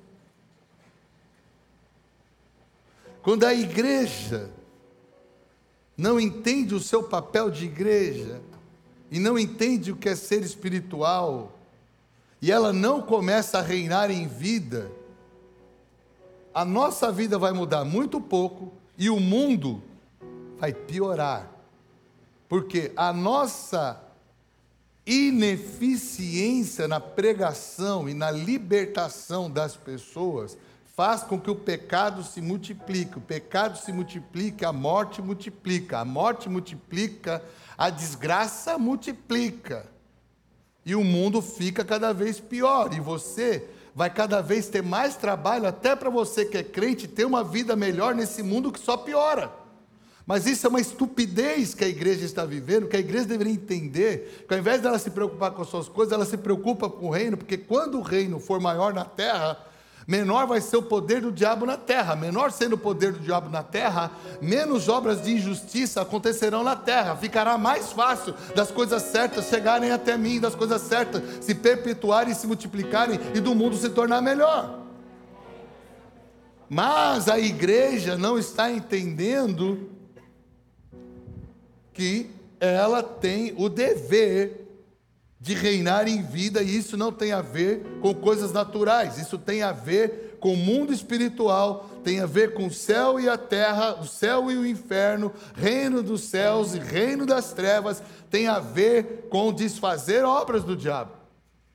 S1: Quando a igreja não entende o seu papel de igreja e não entende o que é ser espiritual, e ela não começa a reinar em vida, a nossa vida vai mudar muito pouco e o mundo vai piorar. Porque a nossa ineficiência na pregação e na libertação das pessoas faz com que o pecado se multiplique. O pecado se multiplica, a morte multiplica. A morte multiplica, a desgraça multiplica. E o mundo fica cada vez pior. E você vai cada vez ter mais trabalho, até para você que é crente, ter uma vida melhor nesse mundo que só piora. Mas isso é uma estupidez que a igreja está vivendo, que a igreja deveria entender, que ao invés dela se preocupar com as suas coisas, ela se preocupa com o reino, porque quando o reino for maior na terra, menor vai ser o poder do diabo na terra. Menor sendo o poder do diabo na terra, menos obras de injustiça acontecerão na terra. Ficará mais fácil das coisas certas chegarem até mim, das coisas certas se perpetuarem se multiplicarem e do mundo se tornar melhor. Mas a igreja não está entendendo que ela tem o dever de reinar em vida, e isso não tem a ver com coisas naturais, isso tem a ver com o mundo espiritual, tem a ver com o céu e a terra, o céu e o inferno, reino dos céus e reino das trevas, tem a ver com desfazer obras do diabo.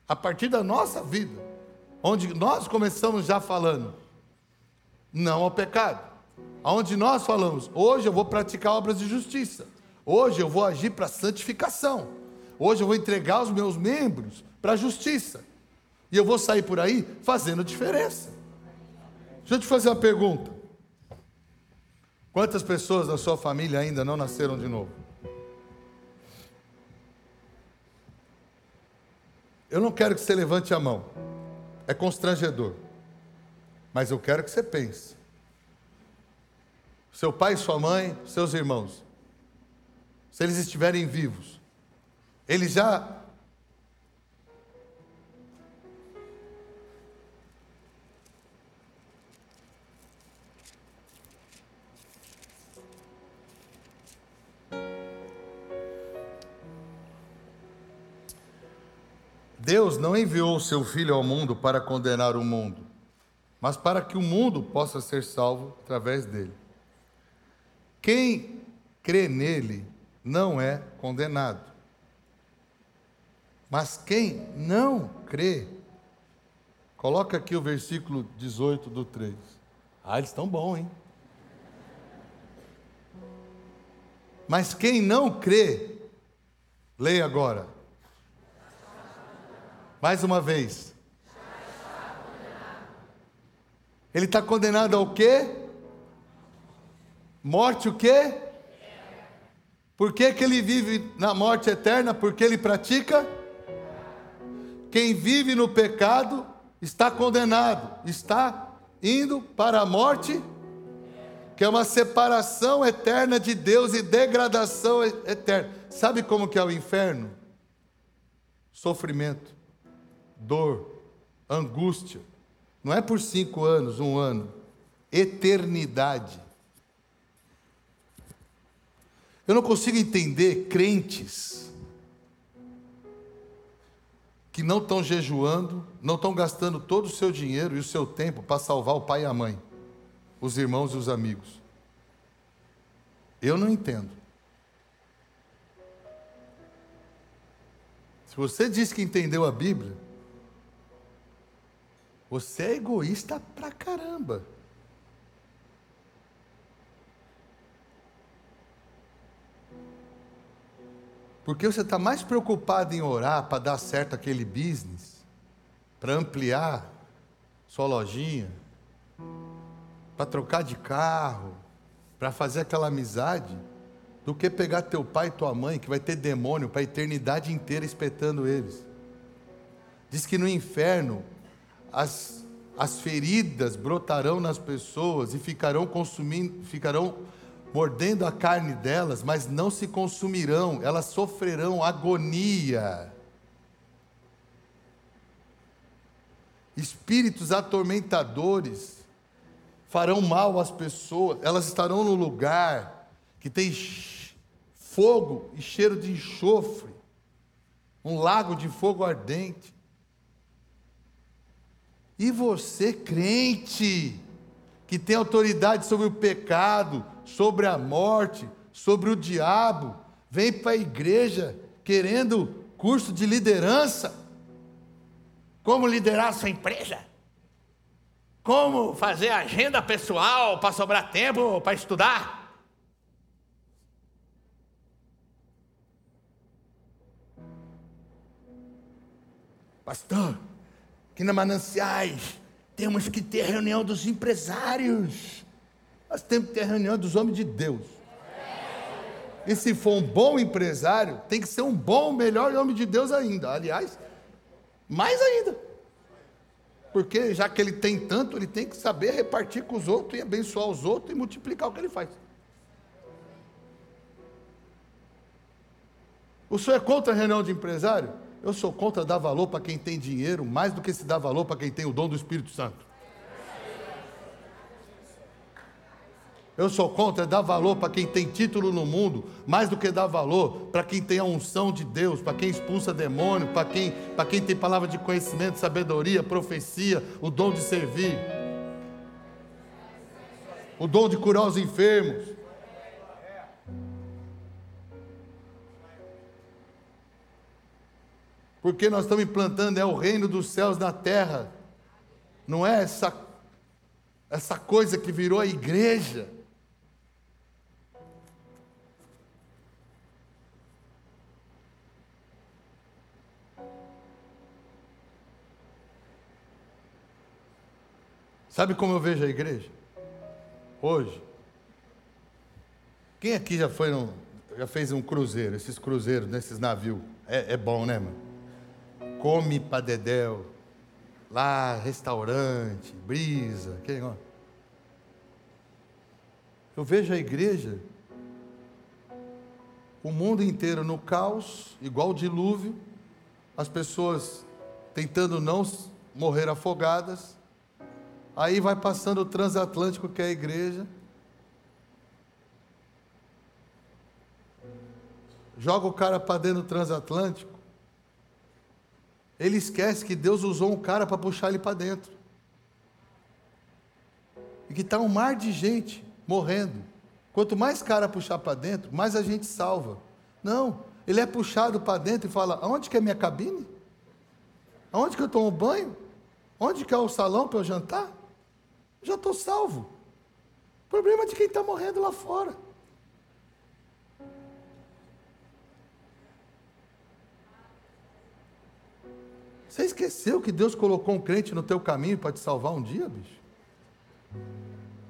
S1: A partir da nossa vida, onde nós começamos já falando, não ao pecado. Onde nós falamos, hoje eu vou praticar obras de justiça, hoje eu vou agir para santificação. Hoje eu vou entregar os meus membros para a justiça. E eu vou sair por aí fazendo diferença. Deixa eu te fazer uma pergunta. Quantas pessoas da sua família ainda não nasceram de novo? Eu não quero que você levante a mão. É constrangedor. Mas eu quero que você pense. Seu pai, sua mãe, seus irmãos, se eles estiverem vivos, ele já Deus não enviou o seu Filho ao mundo para condenar o mundo, mas para que o mundo possa ser salvo através dele. Quem crê nele não é condenado. Mas quem não crê, coloca aqui o versículo 18 do 3. Ah, eles estão bons, hein? Mas quem não crê, leia agora. Mais uma vez. Ele está condenado ao quê? Morte o quê? Por que, que ele vive na morte eterna? Porque ele pratica? Quem vive no pecado está condenado, está indo para a morte, que é uma separação eterna de Deus e degradação eterna. Sabe como que é o inferno? Sofrimento, dor, angústia. Não é por cinco anos, um ano, eternidade. Eu não consigo entender crentes que não estão jejuando, não estão gastando todo o seu dinheiro e o seu tempo para salvar o pai e a mãe, os irmãos e os amigos. Eu não entendo. Se você diz que entendeu a Bíblia, você é egoísta pra caramba. Porque você está mais preocupado em orar para dar certo aquele business, para ampliar sua lojinha, para trocar de carro, para fazer aquela amizade, do que pegar teu pai e tua mãe, que vai ter demônio para a eternidade inteira espetando eles. Diz que no inferno as, as feridas brotarão nas pessoas e ficarão consumindo, ficarão mordendo a carne delas, mas não se consumirão, elas sofrerão agonia. Espíritos atormentadores farão mal às pessoas, elas estarão no lugar que tem fogo e cheiro de enxofre, um lago de fogo ardente. E você, crente, que tem autoridade sobre o pecado, sobre a morte, sobre o diabo, vem para a igreja querendo curso de liderança. Como liderar sua empresa? Como fazer agenda pessoal para sobrar tempo para estudar? Pastor, aqui na Mananciais temos que ter reunião dos empresários. Nós temos que ter reunião dos homens de Deus. E se for um bom empresário, tem que ser um bom, melhor homem de Deus ainda. Aliás, mais ainda. Porque já que ele tem tanto, ele tem que saber repartir com os outros e abençoar os outros e multiplicar o que ele faz. O senhor é contra a reunião de empresário? Eu sou contra dar valor para quem tem dinheiro, mais do que se dar valor para quem tem o dom do Espírito Santo. Eu sou contra dar valor para quem tem título no mundo, mais do que dar valor para quem tem a unção de Deus, para quem expulsa demônio, para quem, para quem tem palavra de conhecimento, sabedoria, profecia, o dom de servir, o dom de curar os enfermos. Porque nós estamos implantando é o reino dos céus na terra. Não é essa essa coisa que virou a igreja. Sabe como eu vejo a igreja? Hoje. Quem aqui já foi já fez um cruzeiro, esses cruzeiros, nesses navios? É, é bom, né, mano? Come para dedéu. Lá, restaurante, brisa, que negócio. Eu vejo a igreja, o mundo inteiro no caos, igual o dilúvio, as pessoas tentando não morrer afogadas, Aí vai passando o transatlântico, que é a igreja. Joga o cara para dentro do transatlântico. Ele esquece que Deus usou um cara para puxar ele para dentro. E que está um mar de gente morrendo. Quanto mais cara puxar para dentro, mais a gente salva. Não, ele é puxado para dentro e fala: aonde que é minha cabine? Aonde que eu tomo banho? Onde que é o salão para eu jantar? Já estou salvo. Problema de quem está morrendo lá fora. Você esqueceu que Deus colocou um crente no teu caminho para te salvar um dia, bicho?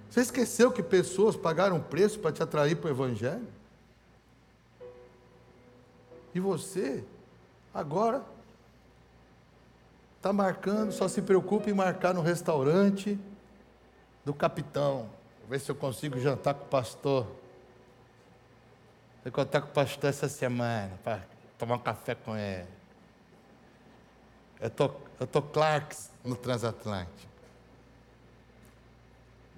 S1: Você esqueceu que pessoas pagaram um preço para te atrair para o Evangelho? E você, agora, está marcando, só se preocupa em marcar no restaurante, do capitão. Vou ver se eu consigo jantar com o pastor. Vou contar com o pastor essa semana para tomar um café com ele. Eu tô, eu tô Clarks no transatlântico.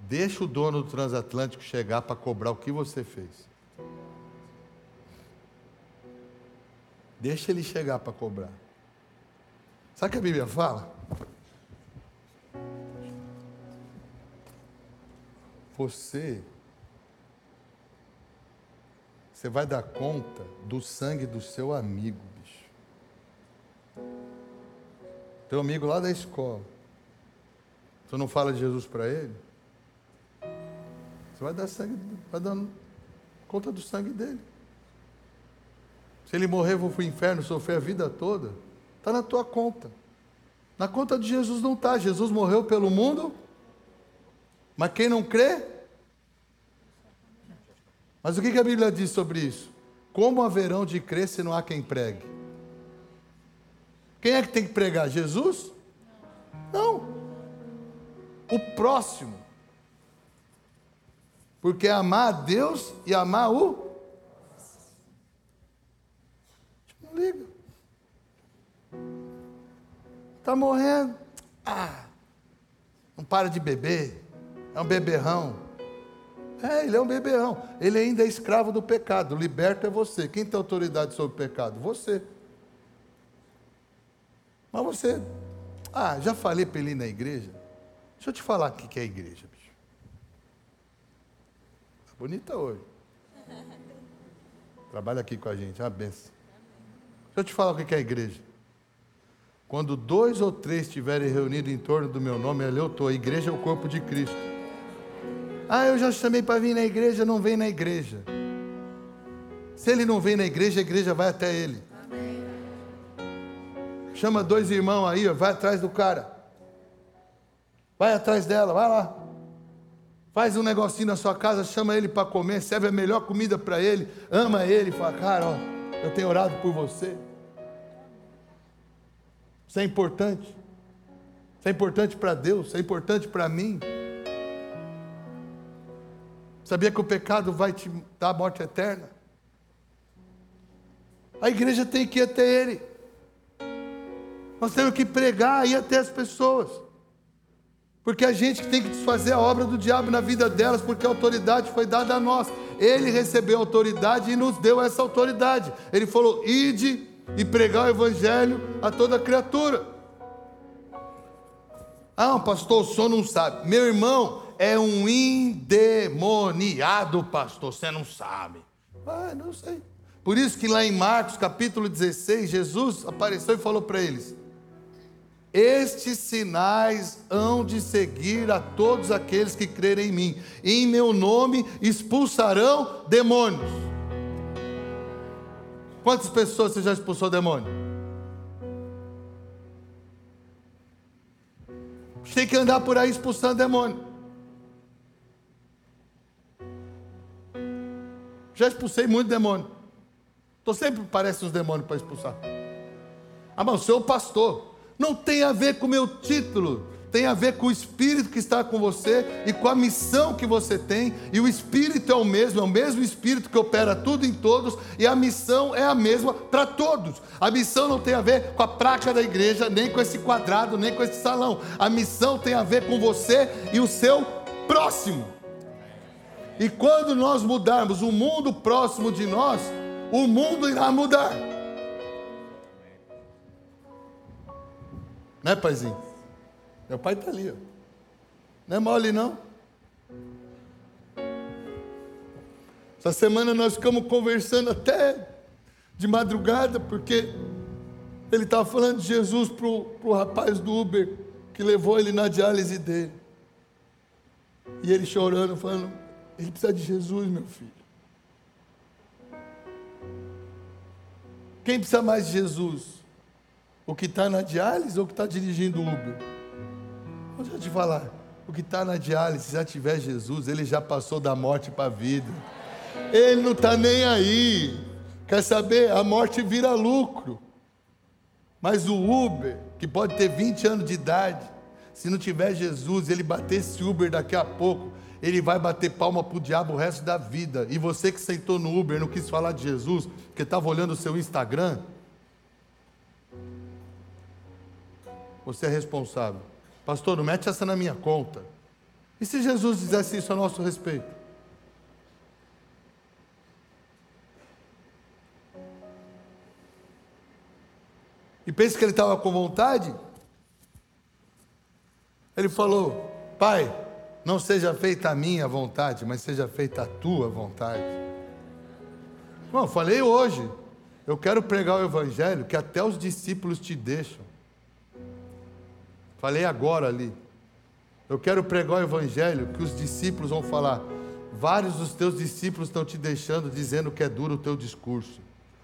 S1: Deixa o dono do transatlântico chegar para cobrar o que você fez. Deixa ele chegar para cobrar. Sabe o que a Bíblia fala? Você você vai dar conta do sangue do seu amigo, bicho. Teu amigo lá da escola. Tu não fala de Jesus para ele? Você vai dar sangue, vai dando conta do sangue dele. Se ele morrer, vou para o inferno, sofrer a vida toda. Está na tua conta. Na conta de Jesus não está. Jesus morreu pelo mundo. Mas quem não crê, mas o que a Bíblia diz sobre isso? Como haverão de crer se não há quem pregue? Quem é que tem que pregar? Jesus? Não. O próximo. Porque é amar a Deus e amar o. Não liga. Está morrendo. Ah, não para de beber. É um beberrão. É, ele é um beberrão. Ele ainda é escravo do pecado. Liberto é você. Quem tem autoridade sobre o pecado? Você. Mas você. Ah, já falei para ele ir na igreja? Deixa eu te falar o que é a igreja, bicho. Tá bonita hoje. Trabalha aqui com a gente, é uma benção. Deixa eu te falar o que é a igreja. Quando dois ou três estiverem reunidos em torno do meu nome, ali eu estou. A igreja é o corpo de Cristo. Ah, eu já chamei para vir na igreja, não vem na igreja. Se ele não vem na igreja, a igreja vai até ele. Amém. Chama dois irmãos aí, vai atrás do cara. Vai atrás dela, vai lá. Faz um negocinho na sua casa, chama ele para comer, serve a melhor comida para ele, ama ele, fala, cara, ó, eu tenho orado por você. Isso é importante. Isso é importante para Deus, isso é importante para mim. Sabia que o pecado vai te dar a morte eterna? A igreja tem que ir até Ele. Nós temos que pregar, ir até as pessoas. Porque a gente tem que desfazer a obra do diabo na vida delas, porque a autoridade foi dada a nós. Ele recebeu a autoridade e nos deu essa autoridade. Ele falou: ide e pregar o evangelho a toda criatura. Ah, pastor, o senhor não sabe. Meu irmão, é um endemoniado, pastor. Você não sabe. Ah, não sei. Por isso que lá em Marcos capítulo 16, Jesus apareceu e falou para eles: Estes sinais hão de seguir a todos aqueles que crerem em mim. Em meu nome expulsarão demônios. Quantas pessoas você já expulsou demônio? Tem que andar por aí expulsando demônio. Já expulsei muito demônio. Estou sempre parece uns demônios para expulsar. Ah, mas o seu pastor. Não tem a ver com o meu título. Tem a ver com o Espírito que está com você e com a missão que você tem. E o Espírito é o mesmo, é o mesmo Espírito que opera tudo em todos. E a missão é a mesma para todos. A missão não tem a ver com a placa da igreja, nem com esse quadrado, nem com esse salão. A missão tem a ver com você e o seu próximo. E quando nós mudarmos o mundo próximo de nós, o mundo irá mudar. Né, paizinho? Meu pai está ali, ó. Não é mole, não. Essa semana nós ficamos conversando até de madrugada, porque ele estava falando de Jesus para o rapaz do Uber que levou ele na diálise dele. E ele chorando, falando: ele precisa de Jesus, meu filho. Quem precisa mais de Jesus? O que está na diálise ou o que está dirigindo o Uber? Vou te falar. O que está na diálise, se já tiver Jesus, ele já passou da morte para a vida. Ele não está nem aí. Quer saber? A morte vira lucro. Mas o Uber, que pode ter 20 anos de idade, se não tiver Jesus, ele bater esse Uber daqui a pouco, ele vai bater palma para o diabo o resto da vida. E você que sentou no Uber não quis falar de Jesus, porque estava olhando o seu Instagram, você é responsável. Pastor, não mete essa na minha conta. E se Jesus dissesse isso a nosso respeito? E pensa que ele estava com vontade? Ele falou: Pai, não seja feita a minha vontade, mas seja feita a tua vontade. Bom, falei hoje. Eu quero pregar o evangelho que até os discípulos te deixam. Falei agora ali. Eu quero pregar o evangelho que os discípulos vão falar. Vários dos teus discípulos estão te deixando dizendo que é duro o teu discurso.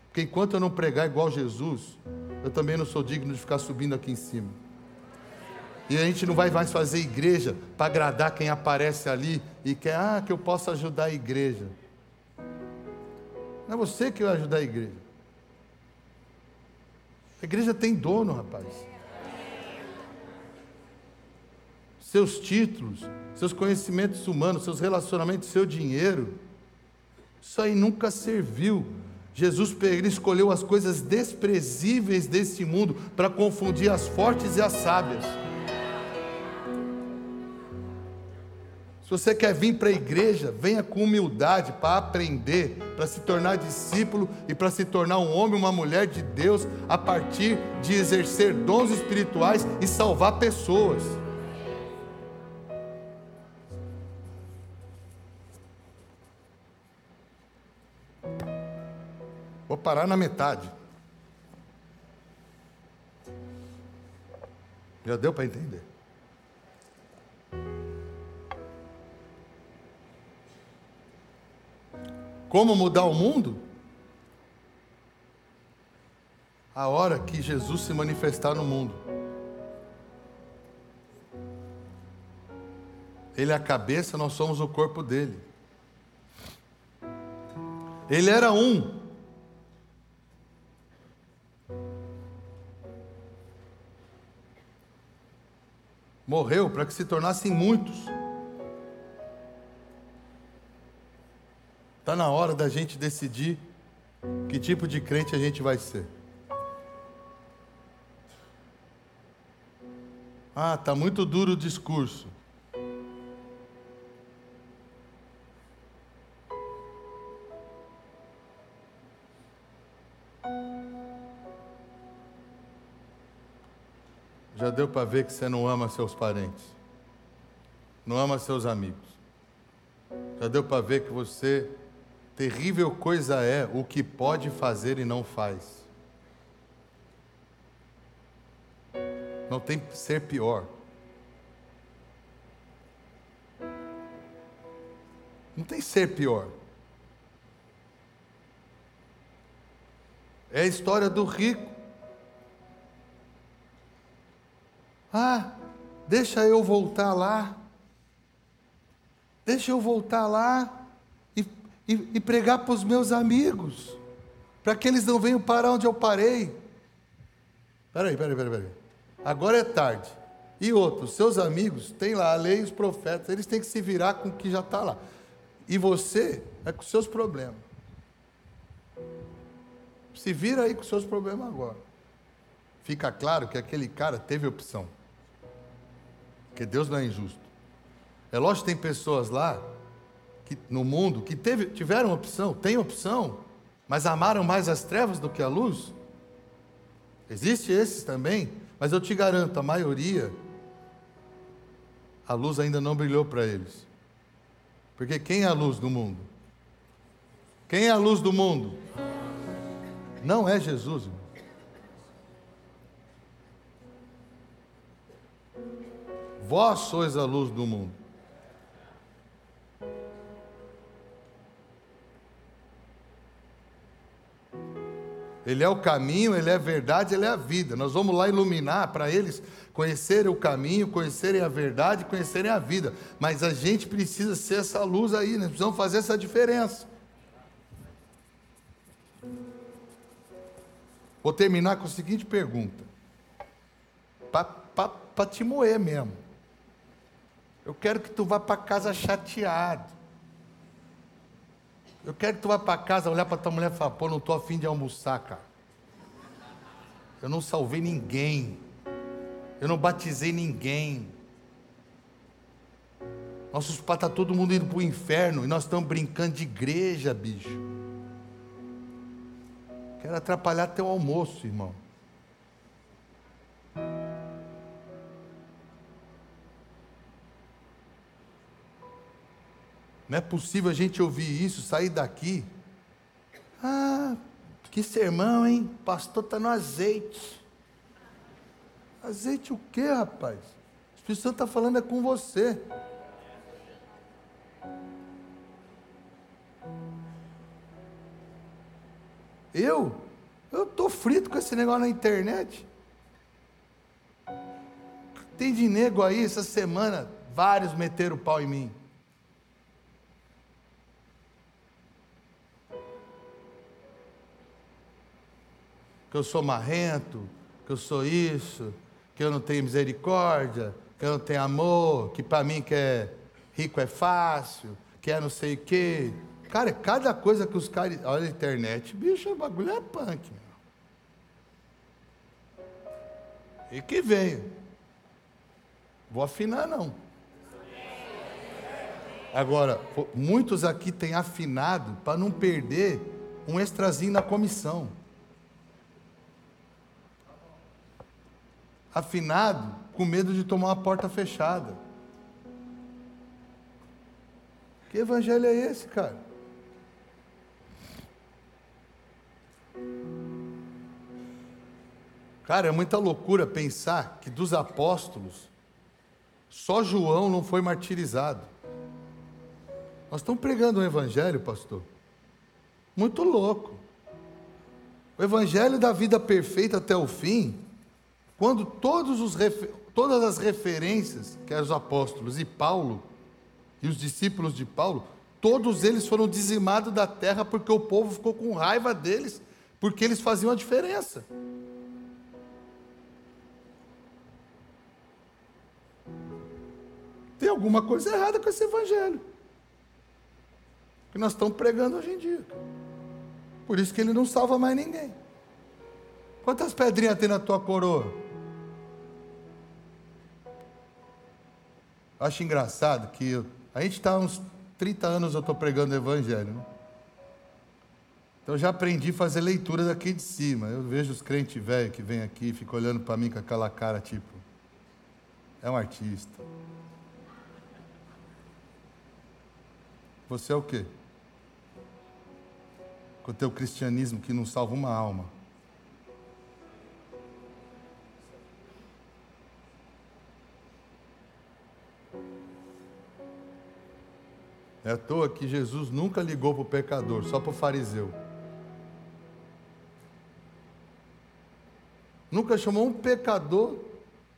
S1: Porque enquanto eu não pregar igual Jesus, eu também não sou digno de ficar subindo aqui em cima. E a gente não vai mais fazer igreja para agradar quem aparece ali e quer, ah, que eu possa ajudar a igreja. Não é você que vai ajudar a igreja. A igreja tem dono, rapaz. Seus títulos, seus conhecimentos humanos, seus relacionamentos, seu dinheiro, isso aí nunca serviu. Jesus escolheu as coisas desprezíveis desse mundo para confundir as fortes e as sábias. Se você quer vir para a igreja, venha com humildade para aprender, para se tornar discípulo e para se tornar um homem, uma mulher de Deus a partir de exercer dons espirituais e salvar pessoas. Vou parar na metade. Já deu para entender? Como mudar o mundo? A hora que Jesus se manifestar no mundo. Ele é a cabeça, nós somos o corpo dele. Ele era um. Morreu para que se tornassem muitos. Está na hora da gente decidir que tipo de crente a gente vai ser. Ah, está muito duro o discurso. Já deu para ver que você não ama seus parentes, não ama seus amigos. Já deu para ver que você Terrível coisa é o que pode fazer e não faz. Não tem ser pior. Não tem ser pior. É a história do rico. Ah, deixa eu voltar lá. Deixa eu voltar lá e, e pregar para os meus amigos, para que eles não venham parar onde eu parei. Peraí, peraí, peraí, peraí. Agora é tarde. E outros, seus amigos, tem lá a lei e os profetas, eles têm que se virar com o que já está lá. E você é com seus problemas. Se vira aí com seus problemas agora. Fica claro que aquele cara teve opção. Porque Deus não é injusto. É lógico que tem pessoas lá que, no mundo que teve, tiveram opção, têm opção, mas amaram mais as trevas do que a luz? Existe esses também, mas eu te garanto, a maioria, a luz ainda não brilhou para eles. Porque quem é a luz do mundo? Quem é a luz do mundo? Não é Jesus. Irmão. Vós sois a luz do mundo. Ele é o caminho, ele é a verdade, ele é a vida. Nós vamos lá iluminar para eles conhecerem o caminho, conhecerem a verdade, conhecerem a vida. Mas a gente precisa ser essa luz aí, nós precisamos fazer essa diferença. Vou terminar com a seguinte pergunta. Para te moer mesmo. Eu quero que tu vá para casa chateado. Eu quero que tu vá para casa, olhar para tua mulher e falar, pô, não estou afim de almoçar, cara. Eu não salvei ninguém. Eu não batizei ninguém. Nossos pais estão tá todo mundo indo para o inferno e nós estamos brincando de igreja, bicho. Quero atrapalhar teu almoço, irmão. Não é possível a gente ouvir isso, sair daqui. Ah, que sermão, hein? O pastor está no azeite. Azeite o quê, rapaz? O Espírito Santo está falando é com você. Eu? Eu estou frito com esse negócio na internet. Tem de nego aí, essa semana, vários meteram o pau em mim. Que eu sou marrento, que eu sou isso, que eu não tenho misericórdia, que eu não tenho amor, que para mim que é rico é fácil, que é não sei o quê. Cara, cada coisa que os caras. Olha a internet, bicho, o bagulho é punk. E que veio. Vou afinar, não. Agora, muitos aqui têm afinado para não perder um extrazinho na comissão. Afinado com medo de tomar uma porta fechada. Que evangelho é esse, cara? Cara, é muita loucura pensar que dos apóstolos, só João não foi martirizado. Nós estamos pregando o Evangelho, pastor. Muito louco. O Evangelho da vida perfeita até o fim, quando todos os, todas as referências que os apóstolos e Paulo e os discípulos de Paulo, todos eles foram dizimados da terra porque o povo ficou com raiva deles, porque eles faziam a diferença. Tem alguma coisa errada com esse evangelho. Que nós estamos pregando hoje em dia. Por isso que ele não salva mais ninguém. Quantas pedrinhas tem na tua coroa? Acho engraçado que eu, a gente está uns 30 anos eu estou pregando o evangelho. Né? Então eu já aprendi a fazer leitura daqui de cima. Eu vejo os crentes velhos que vêm aqui e ficam olhando para mim com aquela cara tipo, é um artista. Você é o quê? Com o teu cristianismo que não salva uma alma. É à toa que Jesus nunca ligou para o pecador, só para o fariseu. Nunca chamou um pecador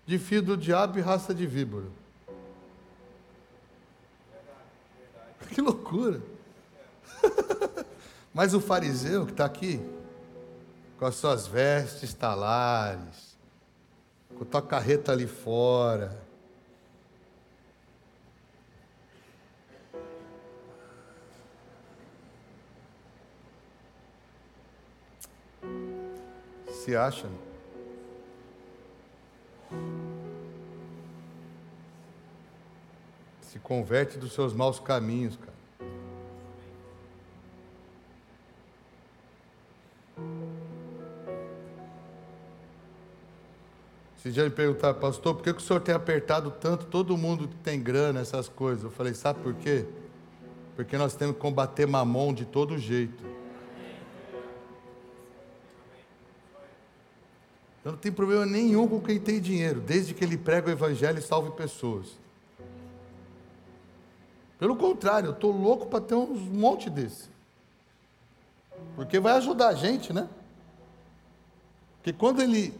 S1: de filho do diabo e raça de víbora. Que loucura! Mas o fariseu que está aqui, com as suas vestes talares, com a tua carreta ali fora, se acha? Se converte dos seus maus caminhos, cara. Se já me perguntaram, pastor, por que, que o senhor tem apertado tanto todo mundo que tem grana, essas coisas? Eu falei, sabe por quê? Porque nós temos que combater mamon de todo jeito. Eu não tenho problema nenhum com quem tem dinheiro, desde que ele prega o evangelho e salve pessoas. Pelo contrário, eu estou louco para ter uns monte desse. Porque vai ajudar a gente, né? Porque quando ele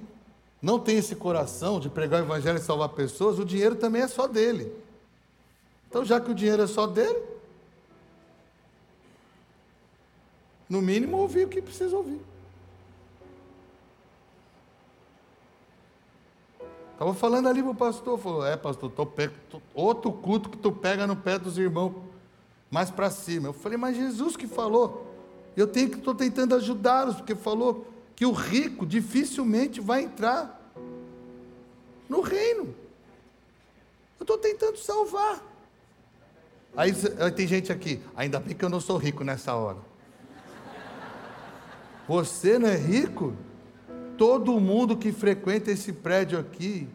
S1: não tem esse coração de pregar o evangelho e salvar pessoas, o dinheiro também é só dele. Então, já que o dinheiro é só dele, no mínimo ouvir o que precisa ouvir. Estava falando ali o pastor, falou, é pastor, tô, outro culto que tu pega no pé dos irmãos, mais para cima. Eu falei, mas Jesus que falou, eu tenho que estou tentando ajudá-los, porque falou que o rico dificilmente vai entrar no reino. Eu estou tentando salvar. Aí tem gente aqui, ainda bem que eu não sou rico nessa hora. Você não é rico? Todo mundo que frequenta esse prédio aqui,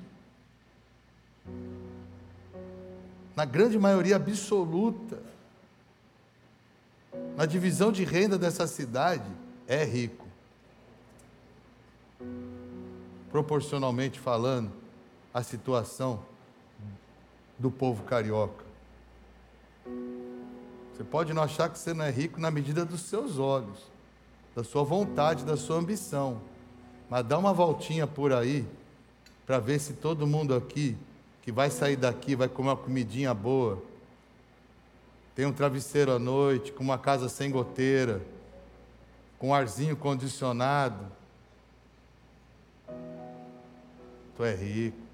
S1: na grande maioria absoluta, na divisão de renda dessa cidade, é rico. Proporcionalmente falando, a situação do povo carioca. Você pode não achar que você não é rico na medida dos seus olhos, da sua vontade, da sua ambição. Mas dá uma voltinha por aí para ver se todo mundo aqui que vai sair daqui vai comer uma comidinha boa, tem um travesseiro à noite, com uma casa sem goteira, com um arzinho condicionado. Tu é rico.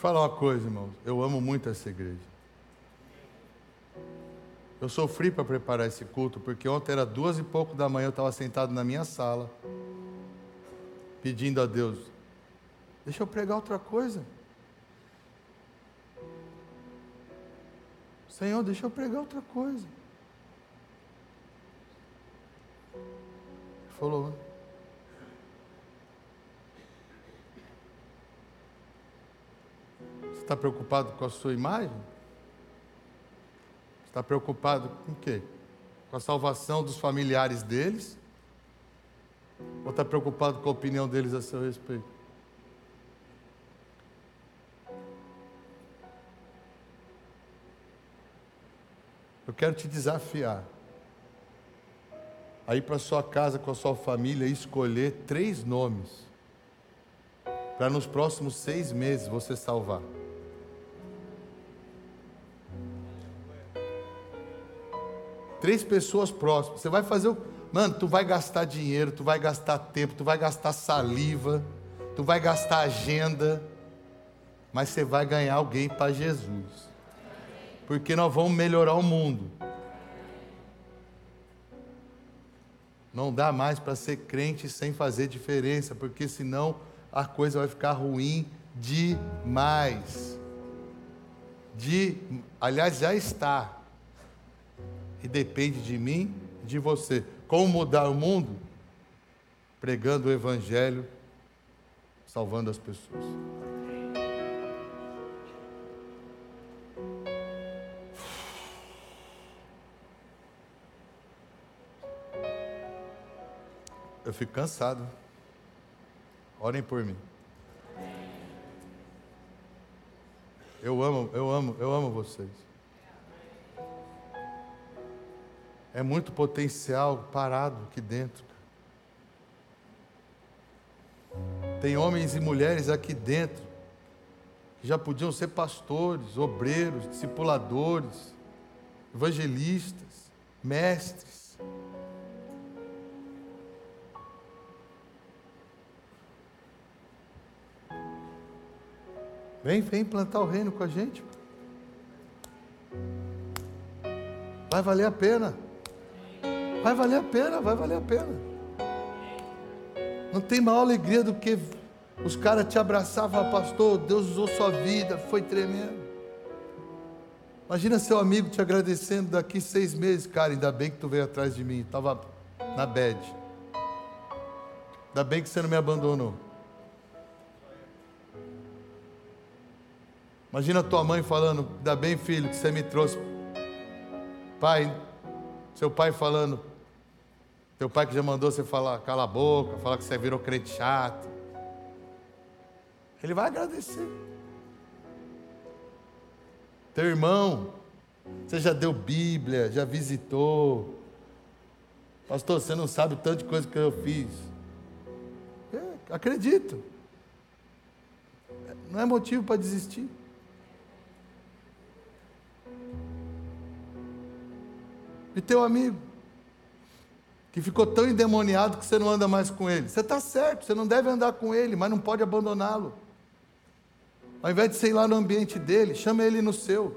S1: Falar uma coisa, irmãos. Eu amo muito essa igreja. Eu sofri para preparar esse culto, porque ontem era duas e pouco da manhã, eu estava sentado na minha sala, pedindo a Deus, deixa eu pregar outra coisa. Senhor, deixa eu pregar outra coisa. Ele falou, você está preocupado com a sua imagem? Está preocupado com o quê? Com a salvação dos familiares deles? Ou está preocupado com a opinião deles a seu respeito? Eu quero te desafiar a ir para sua casa com a sua família e escolher três nomes para nos próximos seis meses você salvar. Três pessoas próximas. Você vai fazer o. Mano, tu vai gastar dinheiro, tu vai gastar tempo, tu vai gastar saliva, tu vai gastar agenda, mas você vai ganhar alguém para Jesus. Porque nós vamos melhorar o mundo. Não dá mais para ser crente sem fazer diferença, porque senão a coisa vai ficar ruim demais. De, aliás, já está e depende de mim de você. Como mudar o mundo? Pregando o Evangelho, salvando as pessoas. Eu fico cansado. Orem por mim. Eu amo, eu amo, eu amo vocês. É muito potencial parado aqui dentro. Tem homens e mulheres aqui dentro que já podiam ser pastores, obreiros, discipuladores, evangelistas, mestres. Vem, vem plantar o reino com a gente. Vai valer a pena. Vai valer a pena, vai valer a pena. Não tem maior alegria do que os caras te abraçavam, pastor, Deus usou sua vida, foi tremendo. Imagina seu amigo te agradecendo daqui seis meses, cara, ainda bem que tu veio atrás de mim, estava na bed. Ainda bem que você não me abandonou. Imagina tua mãe falando, ainda bem filho que você me trouxe. Pai, seu pai falando, teu pai que já mandou você falar, cala a boca, falar que você virou crente chato. Ele vai agradecer. Teu irmão, você já deu Bíblia, já visitou. Pastor, você não sabe de coisa que eu fiz. É, acredito. Não é motivo para desistir. E teu amigo? Que ficou tão endemoniado que você não anda mais com ele. Você está certo, você não deve andar com ele, mas não pode abandoná-lo. Ao invés de ser lá no ambiente dele, chama ele no seu.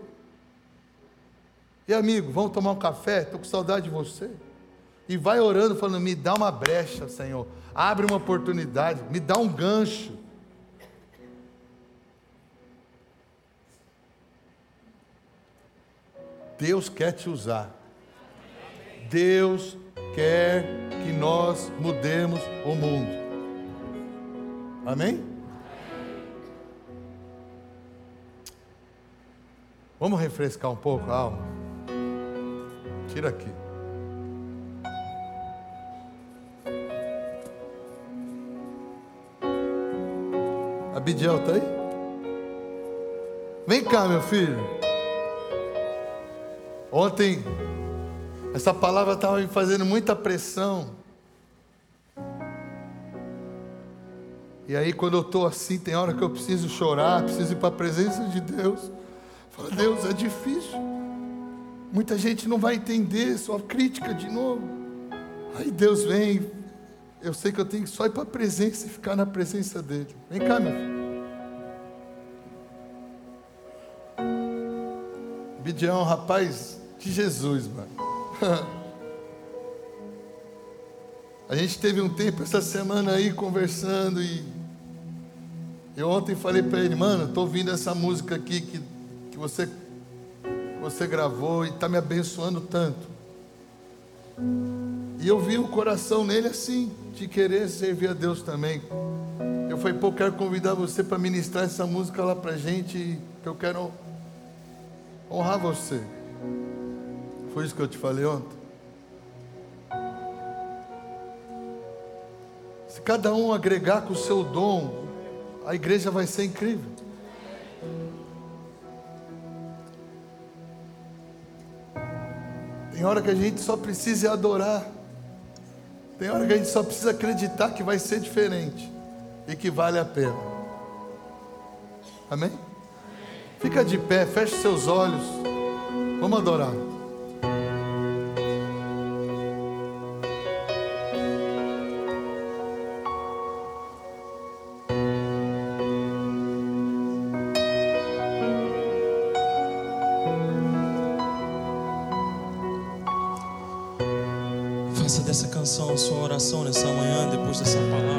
S1: E amigo, vamos tomar um café? Estou com saudade de você. E vai orando, falando: me dá uma brecha, Senhor. Abre uma oportunidade, me dá um gancho. Deus quer te usar. Deus quer que nós mudemos o mundo. Amém? Vamos refrescar um pouco a alma? Tira aqui. Abidiel está aí? Vem cá, meu filho. Ontem, essa palavra estava me fazendo muita pressão. E aí, quando eu estou assim, tem hora que eu preciso chorar, preciso ir para a presença de Deus. Fala, Deus, é difícil. Muita gente não vai entender, sua crítica de novo. Aí Deus vem, eu sei que eu tenho que só ir para a presença e ficar na presença dele. Vem cá, meu filho. Bidião rapaz de Jesus, mano. A gente teve um tempo essa semana aí conversando e eu ontem falei para ele, mano, estou ouvindo essa música aqui que, que você, você gravou e está me abençoando tanto. E eu vi o coração nele assim, de querer servir a Deus também. Eu falei, pô, quero convidar você para ministrar essa música lá para gente, que eu quero honrar você. Foi isso que eu te falei ontem. Se cada um agregar com o seu dom, a igreja vai ser incrível. Tem hora que a gente só precisa adorar. Tem hora que a gente só precisa acreditar que vai ser diferente e que vale a pena. Amém? Fica de pé, feche seus olhos. Vamos adorar.
S2: Canção a sua oração nessa manhã, depois dessa palavra.